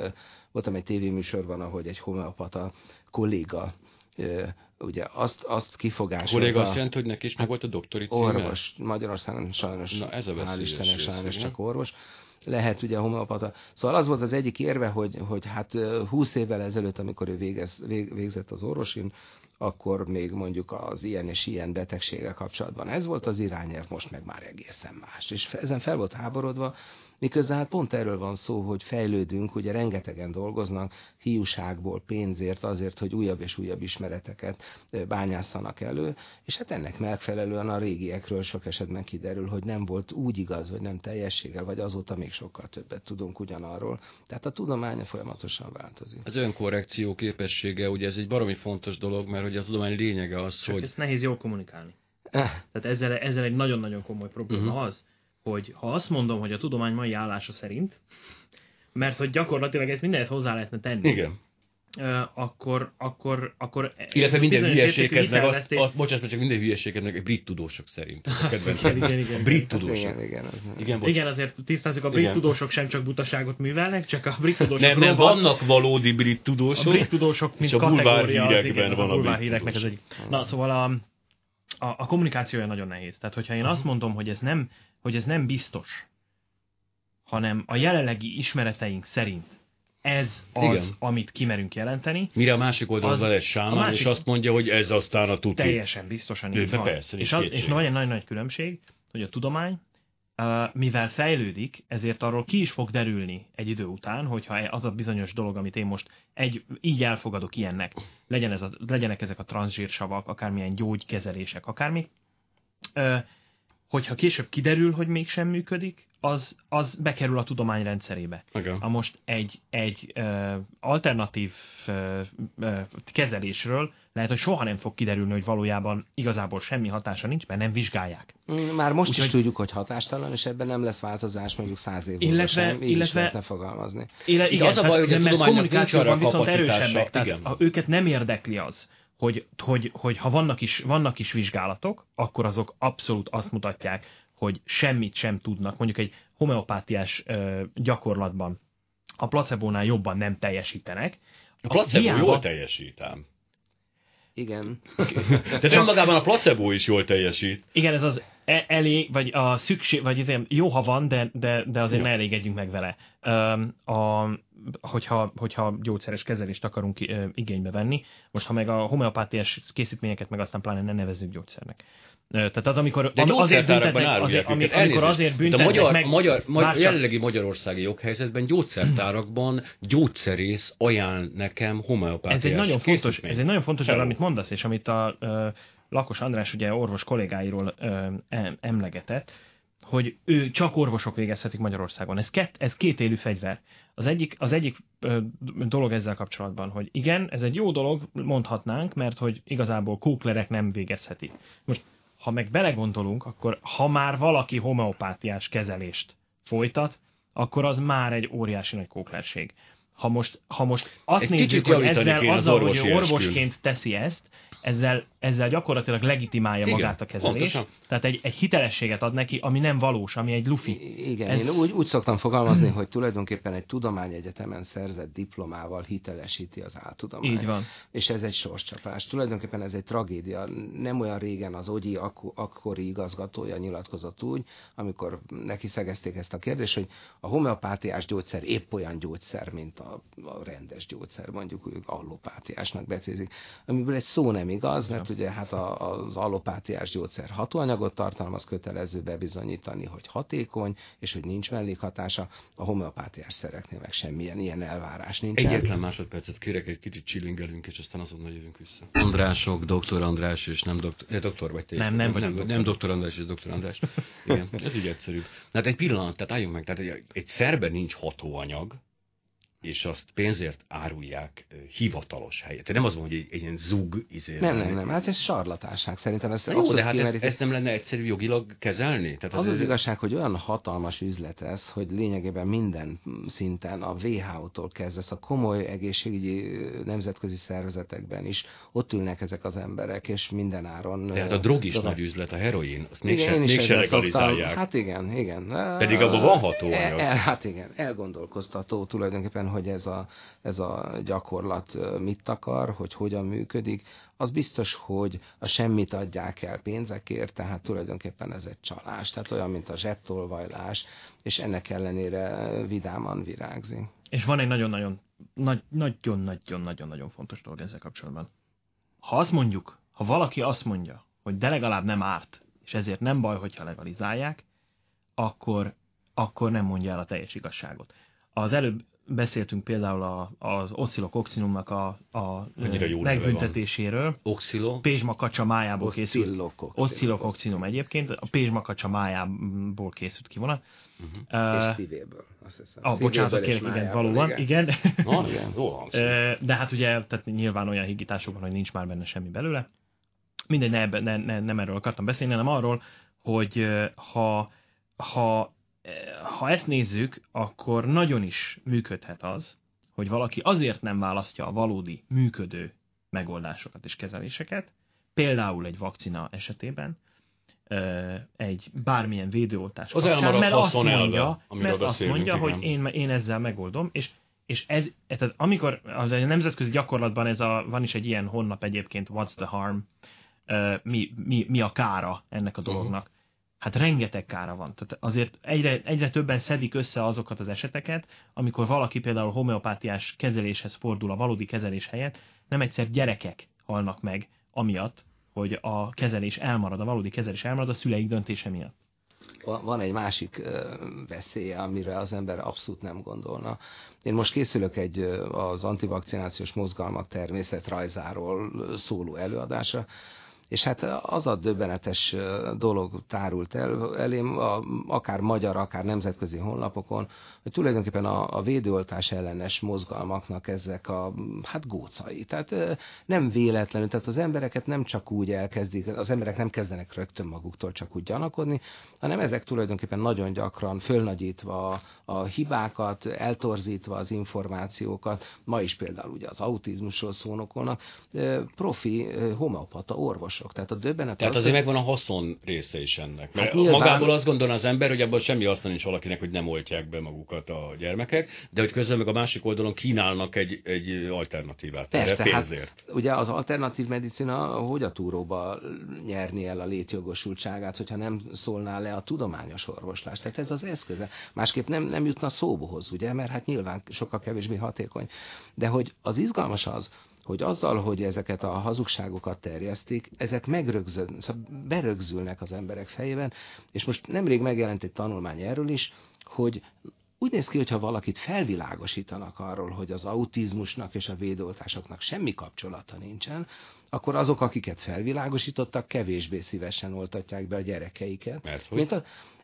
Speaker 4: voltam egy tévéműsorban, ahogy egy homeopata kolléga ugye azt, azt kifogásolta.
Speaker 2: A kolléga azt jelenti, hogy neki is meg volt a doktori
Speaker 4: címe? Orvos. Magyarországon sajnos, Na, ez a hál' Istennek sajnos csak orvos. Lehet ugye homeopata. Szóval az volt az egyik érve, hogy, hogy hát 20 évvel ezelőtt, amikor ő végez, vég, végzett az orvosin, akkor még mondjuk az ilyen és ilyen betegséggel kapcsolatban ez volt az irányelv, most meg már egészen más. És ezen fel volt háborodva, Miközben hát pont erről van szó, hogy fejlődünk, ugye rengetegen dolgoznak hiúságból, pénzért, azért, hogy újabb és újabb ismereteket bányászanak elő, és hát ennek megfelelően a régiekről sok esetben kiderül, hogy nem volt úgy igaz, vagy nem teljességgel, vagy azóta még sokkal többet tudunk ugyanarról. Tehát a tudomány folyamatosan változik.
Speaker 2: Az önkorrekció képessége, ugye ez egy baromi fontos dolog, mert ugye a tudomány lényege az,
Speaker 3: Csak
Speaker 2: hogy...
Speaker 3: ezt nehéz jól kommunikálni. Eh. Tehát ezzel, ezzel egy nagyon-nagyon komoly probléma uh-huh. az, hogy ha azt mondom, hogy a tudomány mai állása szerint, mert hogy gyakorlatilag ezt mindent hozzá lehetne tenni.
Speaker 2: Igen.
Speaker 3: Akkor, akkor, akkor
Speaker 2: Illetve minden hülyeséget meg, azt, azt, bocsáss, csak minden hülyeséget meg brit tudósok szerint. A <laughs> igen, igen, igen. A brit tudósok. Igen,
Speaker 3: igen, igen, igen, azért tisztázzuk, a brit igen. tudósok sem csak butaságot művelnek, csak a brit tudósok
Speaker 2: Nem, nem, vannak valódi brit tudósok.
Speaker 3: A brit tudósok, mint a kategória, az, igen, van a, a bulvárhíreknek az egyik. Na, szóval a, a, a kommunikációja nagyon nehéz. Tehát, hogyha én azt mondom, hogy ez nem, hogy ez nem biztos, hanem a jelenlegi ismereteink szerint ez az, Igen. amit kimerünk jelenteni.
Speaker 2: Mire a másik oldalon egy sámán, másik... és azt mondja, hogy ez aztán a tuti.
Speaker 3: Teljesen biztosan így van. Persze, és, az, és nagyon nagy-nagy különbség, hogy a tudomány, mivel fejlődik, ezért arról ki is fog derülni egy idő után, hogyha az a bizonyos dolog, amit én most egy, így elfogadok ilyennek, legyen ez a, legyenek ezek a transzsírsavak, akármilyen gyógykezelések, akármi, hogyha később kiderül, hogy mégsem működik, az, az bekerül a tudomány rendszerébe. Okay. A most egy, egy uh, alternatív uh, uh, kezelésről lehet, hogy soha nem fog kiderülni, hogy valójában igazából semmi hatása nincs, mert nem vizsgálják.
Speaker 4: Már most Úgy, is hogy... tudjuk, hogy hatástalan, és ebben nem lesz változás mondjuk száz év illetve, sem, így illetve, is fogalmazni.
Speaker 3: Illetve, igen, az a baj, hogy a tudománynak viszont erősebbek, tehát a, őket nem érdekli az, hogy, hogy, hogy ha vannak is, vannak is vizsgálatok, akkor azok abszolút azt mutatják, hogy semmit sem tudnak, mondjuk egy homeopátiás ö, gyakorlatban a placebónál jobban nem teljesítenek.
Speaker 2: A placebo hiába... jól teljesítem.
Speaker 4: Igen.
Speaker 2: De önmagában a placebo is jól teljesít.
Speaker 3: Igen, ez az e- elég, vagy a szükség, vagy azért jó, ha van, de, de, de azért ja. ne elégedjünk meg vele. A, hogyha, hogyha gyógyszeres kezelést akarunk igénybe venni, most ha meg a homeopátiás készítményeket meg aztán pláne ne nevezzük gyógyszernek. Tehát az, amikor
Speaker 2: De azért büntetnek, azért, amikor, amikor azért büntetnek a magyar, meg... Magyar, magyar, jelenlegi magyarországi joghelyzetben gyógyszertárakban gyógyszerész ajánl nekem homeopátiás
Speaker 3: ez egy nagyon fontos, Ez egy nagyon fontos, amit mondasz, és amit a ö, Lakos András ugye orvos kollégáiról ö, emlegetett, hogy ő csak orvosok végezhetik Magyarországon. Ez, két, ez két élő fegyver. Az egyik, az egyik dolog ezzel kapcsolatban, hogy igen, ez egy jó dolog, mondhatnánk, mert hogy igazából kóklerek nem végezhetik. Most ha meg belegondolunk, akkor ha már valaki homeopátiás kezelést folytat, akkor az már egy óriási nagy kóklerség. Ha most, ha most azt egy nézzük, hogy ezzel azzal, hogy orvosként teszi ezt, ezzel, ezzel gyakorlatilag legitimálja Igen, magát a kezelést. Pontosan. Tehát egy, egy hitelességet ad neki, ami nem valós, ami egy lufi.
Speaker 4: Igen, Ez... én úgy, úgy szoktam fogalmazni, hogy tulajdonképpen egy tudományegyetemen szerzett diplomával hitelesíti az áltudományt.
Speaker 3: Így van.
Speaker 4: És ez egy sorscsapás. Tulajdonképpen ez egy tragédia. Nem olyan régen az Ogyi ak- akkori igazgatója nyilatkozott úgy, amikor neki szegezték ezt a kérdést, hogy a homeopátiás gyógyszer épp olyan gyógyszer, mint a, a rendes gyógyszer, mondjuk ők allopátiásnak becézik, amiből egy szó nem igaz, mert ugye hát a, az allopátiás gyógyszer hatóanyagot tartalmaz, kötelező bebizonyítani, hogy hatékony, és hogy nincs mellékhatása. A homeopátiás szereknél meg semmilyen ilyen elvárás nincs.
Speaker 2: Egyetlen másodpercet kérek, egy kicsit csilingelünk, és aztán azonnal jövünk vissza. Andrások, doktor András, és nem doktor, eh, doktor vagy te
Speaker 3: Nem, nem, nem,
Speaker 2: nem, nem doktor András és doktor András. <laughs> Igen, ez így egyszerű. Hát egy pillanat, tehát álljunk meg, tehát egy, egy szerben nincs hatóanyag, és azt pénzért árulják hivatalos helyet. Tehát nem az van, hogy egy, egy ilyen zug izé.
Speaker 4: Nem, nem, nem, hát ez sarlatásság szerintem. Ez
Speaker 2: jó, de hát ezt, ezt, nem lenne egyszerű jogilag kezelni?
Speaker 4: Tehát az az, az igazság, hogy olyan hatalmas üzlet ez, hogy lényegében minden szinten, a WHO-tól kezdve, a komoly egészségügyi nemzetközi szervezetekben is ott ülnek ezek az emberek, és minden áron.
Speaker 2: De hát a drog is nagy üzlet, a heroin, azt mégsem mégse legalizálják.
Speaker 4: Hát igen, igen.
Speaker 2: Pedig abban van hatóanyag.
Speaker 4: El, hát igen, elgondolkoztató tulajdonképpen hogy ez a, ez a gyakorlat mit akar, hogy hogyan működik, az biztos, hogy a semmit adják el pénzekért, tehát tulajdonképpen ez egy csalás, tehát olyan, mint a zsebtolvajlás, és ennek ellenére vidáman virágzik.
Speaker 3: És van egy nagyon-nagyon nagyon-nagyon-nagyon-nagyon fontos dolog ezzel kapcsolatban. Ha azt mondjuk, ha valaki azt mondja, hogy de legalább nem árt, és ezért nem baj, hogyha legalizálják, akkor, akkor nem mondja el a teljes igazságot. Az előbb beszéltünk például a, az oszilokokcinumnak a, a megbüntetéséről.
Speaker 2: Oxilo?
Speaker 3: Pézsmakacsa májából készült. Oszilokokcinum egyébként. A pézsmakacsa májából készült kivonat.
Speaker 4: Uh-huh. Uh, és szívéből, azt hiszem.
Speaker 3: Ah, bocsánat, kérek, igen, valóban, igen. igen. Na, <laughs> igen, De hát ugye, tehát nyilván olyan higítások van, hogy nincs már benne semmi belőle. Mindegy, ne, ne, ne, nem erről akartam beszélni, hanem arról, hogy ha, ha ha ezt nézzük, akkor nagyon is működhet az, hogy valaki azért nem választja a valódi működő megoldásokat és kezeléseket, például egy vakcina esetében, egy bármilyen védőoltás
Speaker 2: az kapcsán, mert azt mondja,
Speaker 3: mert azt mondja hogy én, én ezzel megoldom, és, és ez, ez, amikor az a nemzetközi gyakorlatban ez a, van is egy ilyen honlap egyébként, What's the Harm, mi, mi, mi a kára ennek a dolognak. Hát rengeteg kára van. Tehát azért egyre, egyre többen szedik össze azokat az eseteket, amikor valaki például homeopátiás kezeléshez fordul a valódi kezelés helyett, nem egyszer gyerekek halnak meg amiatt, hogy a kezelés elmarad, a valódi kezelés elmarad a szüleik döntése miatt.
Speaker 4: Van egy másik veszélye, amire az ember abszolút nem gondolna. Én most készülök egy az antivakcinációs mozgalmak természetrajzáról szóló előadásra, és hát az a döbbenetes dolog tárult el elém, a, akár magyar, akár nemzetközi honlapokon, hogy tulajdonképpen a, a védőoltás ellenes mozgalmaknak ezek a hát gócai. Tehát nem véletlenül, tehát az embereket nem csak úgy elkezdik, az emberek nem kezdenek rögtön maguktól csak úgy gyanakodni, hanem ezek tulajdonképpen nagyon gyakran fölnagyítva a, a hibákat, eltorzítva az információkat, ma is például ugye az autizmusról szónokolnak, profi homeopata orvosok. Tehát a döbbenet
Speaker 2: Tehát az, azért hogy... megvan a haszon része is ennek. Mert hát nyilván... magából azt gondolna az ember, hogy abban semmi haszna nincs valakinek, hogy nem oltják be magukat a gyermekek, de hogy közben meg a másik oldalon kínálnak egy, egy alternatívát
Speaker 4: Persze, erre pénzért. Hát, ugye az alternatív medicina hogy a túróba nyerni el a létjogosultságát, hogyha nem szólná le a tudományos orvoslás. Tehát ez az eszköze. Másképp nem, nem jutna szóbohoz, ugye, mert hát nyilván sokkal kevésbé hatékony. De hogy az izgalmas az, hogy azzal, hogy ezeket a hazugságokat terjesztik, ezek megrögzül, szóval berögzülnek az emberek fejében, és most nemrég megjelent egy tanulmány erről is, hogy úgy néz ki, hogyha valakit felvilágosítanak arról, hogy az autizmusnak és a védoltásoknak semmi kapcsolata nincsen, akkor azok, akiket felvilágosítottak, kevésbé szívesen oltatják be a gyerekeiket.
Speaker 2: Mert
Speaker 4: hogy? Mint a,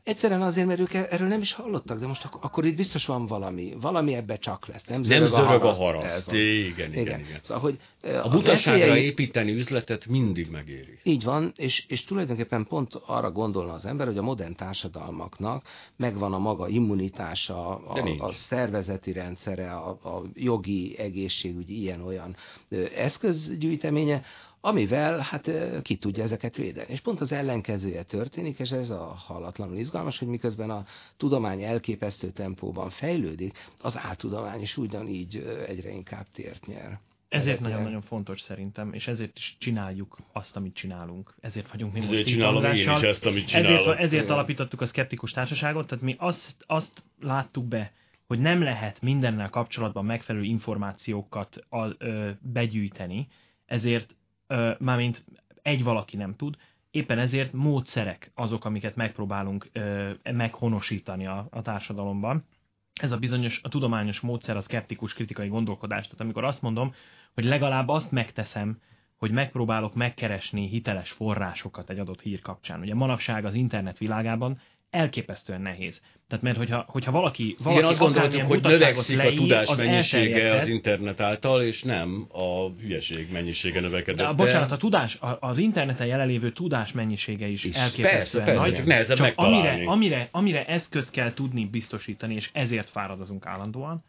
Speaker 4: Egyszerűen azért, mert ők erről nem is hallottak, de most ak- akkor itt biztos van valami, valami ebbe csak lesz. Nem zörög, nem zörög a haraszt. A haraszt.
Speaker 2: Igen, igen, igen. igen.
Speaker 4: Szóval, hogy
Speaker 2: a butaságra veszélyei... építeni üzletet mindig megéri.
Speaker 4: Így van, és, és tulajdonképpen pont arra gondolna az ember, hogy a modern társadalmaknak megvan a maga immunitása, a, a szervezeti rendszere, a, a jogi, egészségügyi, ilyen-olyan eszközgyűjteménye, amivel hát ki tudja ezeket védeni. És pont az ellenkezője történik, és ez a hallatlanul izgalmas, hogy miközben a tudomány elképesztő tempóban fejlődik, az áltudomány is ugyanígy egyre inkább tért nyer.
Speaker 3: Ezért nagyon-nagyon fontos szerintem, és ezért is csináljuk azt, amit csinálunk. Ezért vagyunk mi
Speaker 2: ezért most csinálom én is ezt, amit csinálok.
Speaker 3: Ezért, ezért alapítottuk a szkeptikus társaságot, tehát mi azt, azt láttuk be, hogy nem lehet mindennel kapcsolatban megfelelő információkat a, ö, begyűjteni, ezért mármint egy valaki nem tud, éppen ezért módszerek azok, amiket megpróbálunk meghonosítani a, a társadalomban. Ez a bizonyos, a tudományos módszer a szkeptikus kritikai gondolkodás. Tehát amikor azt mondom, hogy legalább azt megteszem, hogy megpróbálok megkeresni hiteles forrásokat egy adott hír kapcsán. Ugye manapság az internet világában elképesztően nehéz. Tehát mert hogyha, hogyha valaki, valaki
Speaker 2: Igen, azt gondoltuk, hogy növekszik leír, a tudás az mennyisége az internet által, és nem a hülyeség mennyisége növekedett.
Speaker 3: De, bocsánat, a tudás, az interneten jelenlévő tudás mennyisége is, is elképesztően persze, persze, nagy.
Speaker 2: Nehezebb csak
Speaker 3: amire, amire, amire eszközt kell tudni biztosítani, és ezért fáradozunk állandóan,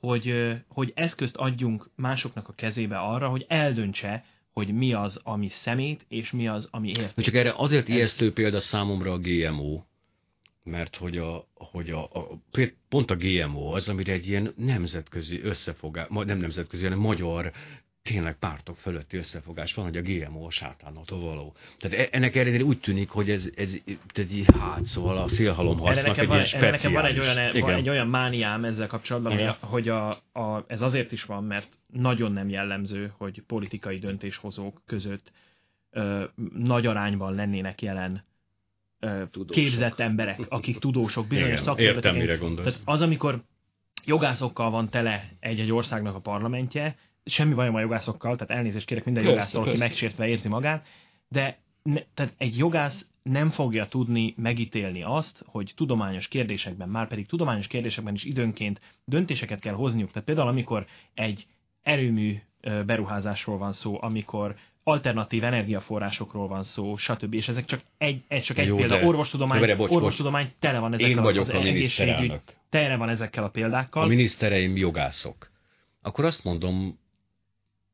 Speaker 3: hogy, hogy eszközt adjunk másoknak a kezébe arra, hogy eldöntse, hogy mi az, ami szemét, és mi az, ami érték.
Speaker 2: Csak erre azért ijesztő példa számomra a GMO, mert hogy, a, hogy a, a, pont a GMO az, amire egy ilyen nemzetközi összefogás, nem nemzetközi, hanem magyar tényleg pártok fölötti összefogás van, hogy a GMO a sátánától való. Tehát e, ennek ellenére úgy tűnik, hogy ez, ez egy hát, szóval a szélhalomharcnak egy van, ilyen speciális. Nekem
Speaker 3: van egy olyan, van egy olyan mániám ezzel kapcsolatban, Igen. hogy, a, a, ez azért is van, mert nagyon nem jellemző, hogy politikai döntéshozók között ö, nagy arányban lennének jelen tudósok. képzett emberek, akik tudósok, bizonyos szakterületeken.
Speaker 2: Értem, mire
Speaker 3: Tehát az, amikor jogászokkal van tele egy-egy országnak a parlamentje, semmi bajom a jogászokkal, tehát elnézést kérek minden jogásztól, aki megsértve érzi magát, de ne, tehát egy jogász nem fogja tudni megítélni azt, hogy tudományos kérdésekben, már pedig tudományos kérdésekben is időnként döntéseket kell hozniuk. Tehát például amikor egy erőmű beruházásról van szó, amikor alternatív energiaforrásokról van szó, stb. És ezek csak egy, egy csak egy Jó, példa. Orvostudomány, de, bocs, orvostudomány tele van ezekkel
Speaker 2: Én vagyok az a miniszterelnök.
Speaker 3: Tele van ezekkel a példákkal.
Speaker 2: A minisztereim jogászok. Akkor azt mondom,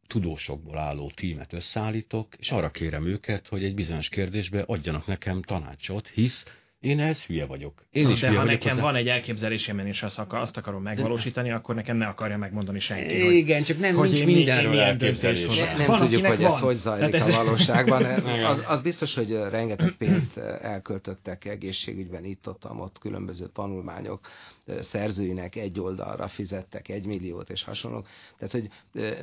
Speaker 2: tudósokból álló tímet összeállítok, és arra kérem őket, hogy egy bizonyos kérdésbe adjanak nekem tanácsot, hisz Én ehhez hülye vagyok. Én is
Speaker 3: de
Speaker 2: hülye
Speaker 3: ha
Speaker 2: vagyok
Speaker 3: nekem
Speaker 2: hozzá.
Speaker 3: van egy elképzelésem, és azt, akar, azt akarom megvalósítani, akkor nekem ne akarja megmondani senki, hogy,
Speaker 2: Igen, csak nem
Speaker 3: hogy
Speaker 2: nincs mindenről elképzelés.
Speaker 3: hozok.
Speaker 4: Ne, nem
Speaker 3: Van,
Speaker 4: tudjuk, hogy ez
Speaker 3: van.
Speaker 4: hogy zajlik
Speaker 3: Tehát
Speaker 4: a
Speaker 3: ez-
Speaker 4: valóságban. <laughs> Az, az biztos, hogy rengeteg pénzt elköltöttek egészségügyben itt-ott, ott különböző tanulmányok szerzőinek egy oldalra fizettek egy milliót és hasonlók. Tehát, hogy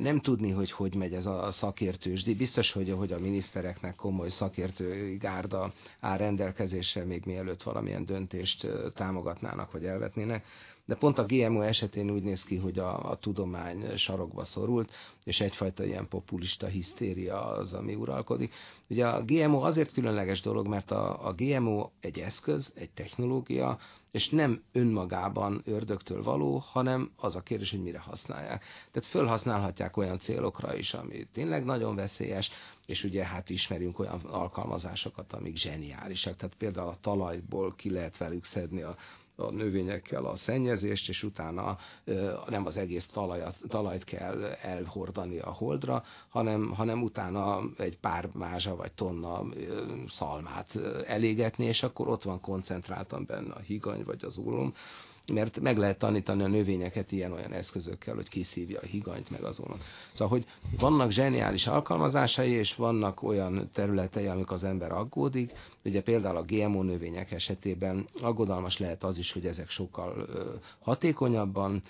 Speaker 4: nem tudni, hogy hogy megy ez a szakértősdi. Biztos, hogy, hogy a minisztereknek komoly szakértői gárda áll rendelkezésre, még mielőtt valamilyen döntést támogatnának vagy elvetnének. De pont a GMO esetén úgy néz ki, hogy a, a tudomány sarokba szorult, és egyfajta ilyen populista hisztéria az, ami uralkodik. Ugye a GMO azért különleges dolog, mert a, a GMO egy eszköz, egy technológia, és nem önmagában ördögtől való, hanem az a kérdés, hogy mire használják. Tehát fölhasználhatják olyan célokra is, ami tényleg nagyon veszélyes, és ugye hát ismerünk olyan alkalmazásokat, amik zseniálisak. Tehát például a talajból ki lehet velük szedni a a növényekkel a szennyezést, és utána nem az egész talajat, talajt kell elhordani a holdra, hanem, hanem utána egy pár mázsa vagy tonna szalmát elégetni, és akkor ott van koncentráltan benne a higany vagy az ólom, mert meg lehet tanítani a növényeket ilyen-olyan eszközökkel, hogy kiszívja a higanyt, meg azon. Szóval, hogy vannak zseniális alkalmazásai, és vannak olyan területei, amik az ember aggódik. Ugye például a GMO növények esetében aggodalmas lehet az is, hogy ezek sokkal hatékonyabban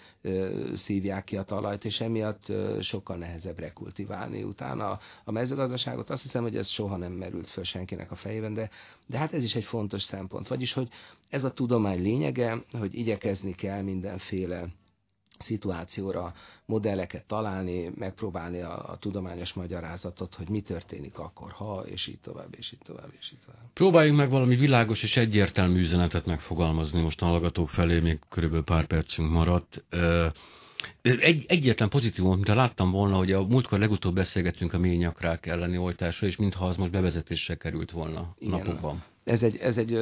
Speaker 4: szívják ki a talajt, és emiatt sokkal nehezebb rekultiválni utána a mezőgazdaságot. Azt hiszem, hogy ez soha nem merült föl senkinek a fejében, de, de hát ez is egy fontos szempont. Vagyis, hogy ez a tudomány lényege, hogy igyekezni kell mindenféle szituációra modelleket találni, megpróbálni a, a tudományos magyarázatot, hogy mi történik akkor, ha, és így tovább, és így tovább, és így tovább.
Speaker 2: Próbáljunk meg valami világos és egyértelmű üzenetet megfogalmazni. Most a hallgatók felé még körülbelül pár percünk maradt. Egy, egyetlen pozitívum, mint láttam volna, hogy a múltkor legutóbb beszélgettünk a ményakrák elleni oltásra, és mintha az most bevezetésre került volna Igen, napokban.
Speaker 4: Ez egy, ez egy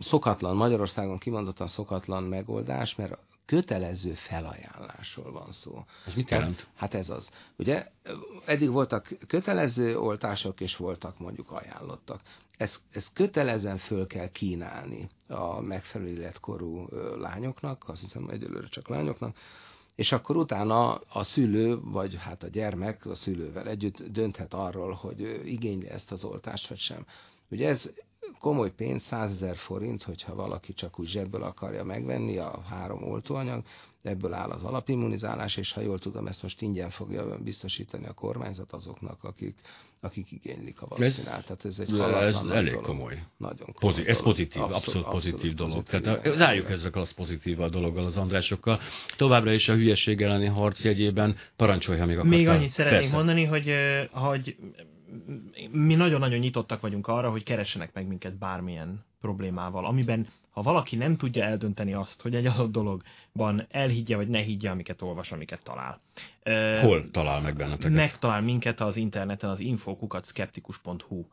Speaker 4: szokatlan, Magyarországon kimondottan szokatlan megoldás, mert kötelező felajánlásról van szó.
Speaker 2: Ez mit jelent?
Speaker 4: Hát ez az. Ugye eddig voltak kötelező oltások, és voltak mondjuk ajánlottak. Ez, ez kötelezen föl kell kínálni a megfelelő életkorú lányoknak, azt hiszem egyelőre csak lányoknak, és akkor utána a szülő, vagy hát a gyermek a szülővel együtt dönthet arról, hogy igényli ezt az oltást, vagy sem. Ugye ez komoly pénz, 100 ezer forint, hogyha valaki csak úgy zsebből akarja megvenni a három oltóanyag, ebből áll az alapimmunizálás, és ha jól tudom, ezt most ingyen fogja biztosítani a kormányzat azoknak, akik, akik igénylik a vakcinát. Tehát ez egy
Speaker 2: ez elég dolog. komoly.
Speaker 4: Nagyon komoly
Speaker 2: Pozit, ez pozitív, abszolút, abszolút pozitív abszolút dolog. Pozitív, Tehát zárjuk ezzel az pozitív a dologgal, az Andrásokkal. Továbbra is a hülyeség elleni harc jegyében parancsolj, ha még akartál.
Speaker 3: Még annyit szeretnék Persze. mondani, hogy, hogy mi nagyon-nagyon nyitottak vagyunk arra, hogy keressenek meg minket bármilyen problémával, amiben ha valaki nem tudja eldönteni azt, hogy egy adott dologban elhiggye vagy ne higgye, amiket olvas, amiket talál.
Speaker 2: Hol talál meg benneteket?
Speaker 3: Megtalál minket az interneten az infokukatskeptikus.hu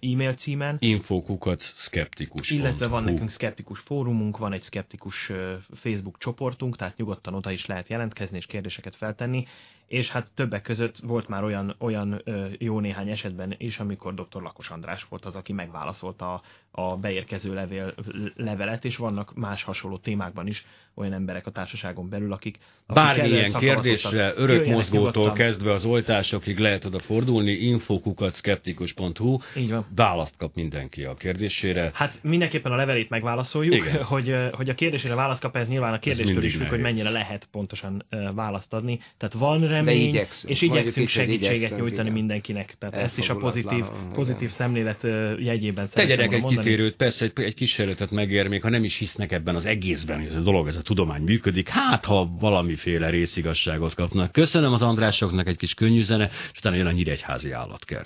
Speaker 3: e-mail címen.
Speaker 2: Infokukat skeptikus.
Speaker 3: Illetve van nekünk skeptikus fórumunk, van egy skeptikus Facebook csoportunk, tehát nyugodtan oda is lehet jelentkezni és kérdéseket feltenni, és hát többek között volt már olyan, olyan jó néhány esetben is, amikor dr. Lakos András volt az, aki megválaszolta a, a beérkező levél, levelet, és vannak más hasonló témákban is olyan emberek a társaságon belül, akik...
Speaker 2: akik Bármilyen kérdésre, örökmozgótól kezdve az oltásokig lehet oda fordulni, infokukatskeptikus.hu,
Speaker 3: Így van.
Speaker 2: választ kap mindenki a kérdésére.
Speaker 3: Hát mindenképpen a levelét megválaszoljuk, Igen. <laughs> hogy, hogy a kérdésére választ kap, ez nyilván a kérdéstől is függ, hogy mennyire lehet pontosan választ adni. Tehát van remény, igyekszünk, és igyekszünk segítséget igyekszünk, nyújtani igen. mindenkinek. Tehát ezt is a pozitív, pozitív szemlélet jegyében
Speaker 2: Tegyenek egy mondani. kitérőt, persze egy, egy kísérletet megér, még ha nem is hisznek ebben az egészben, hogy ez a dolog, ez a tudomány működik, hát ha valamiféle részigasságot kapnak. Köszönöm az Andrásoknak egy kis könnyű zene, és utána jön a Nyíregyházi állatkert.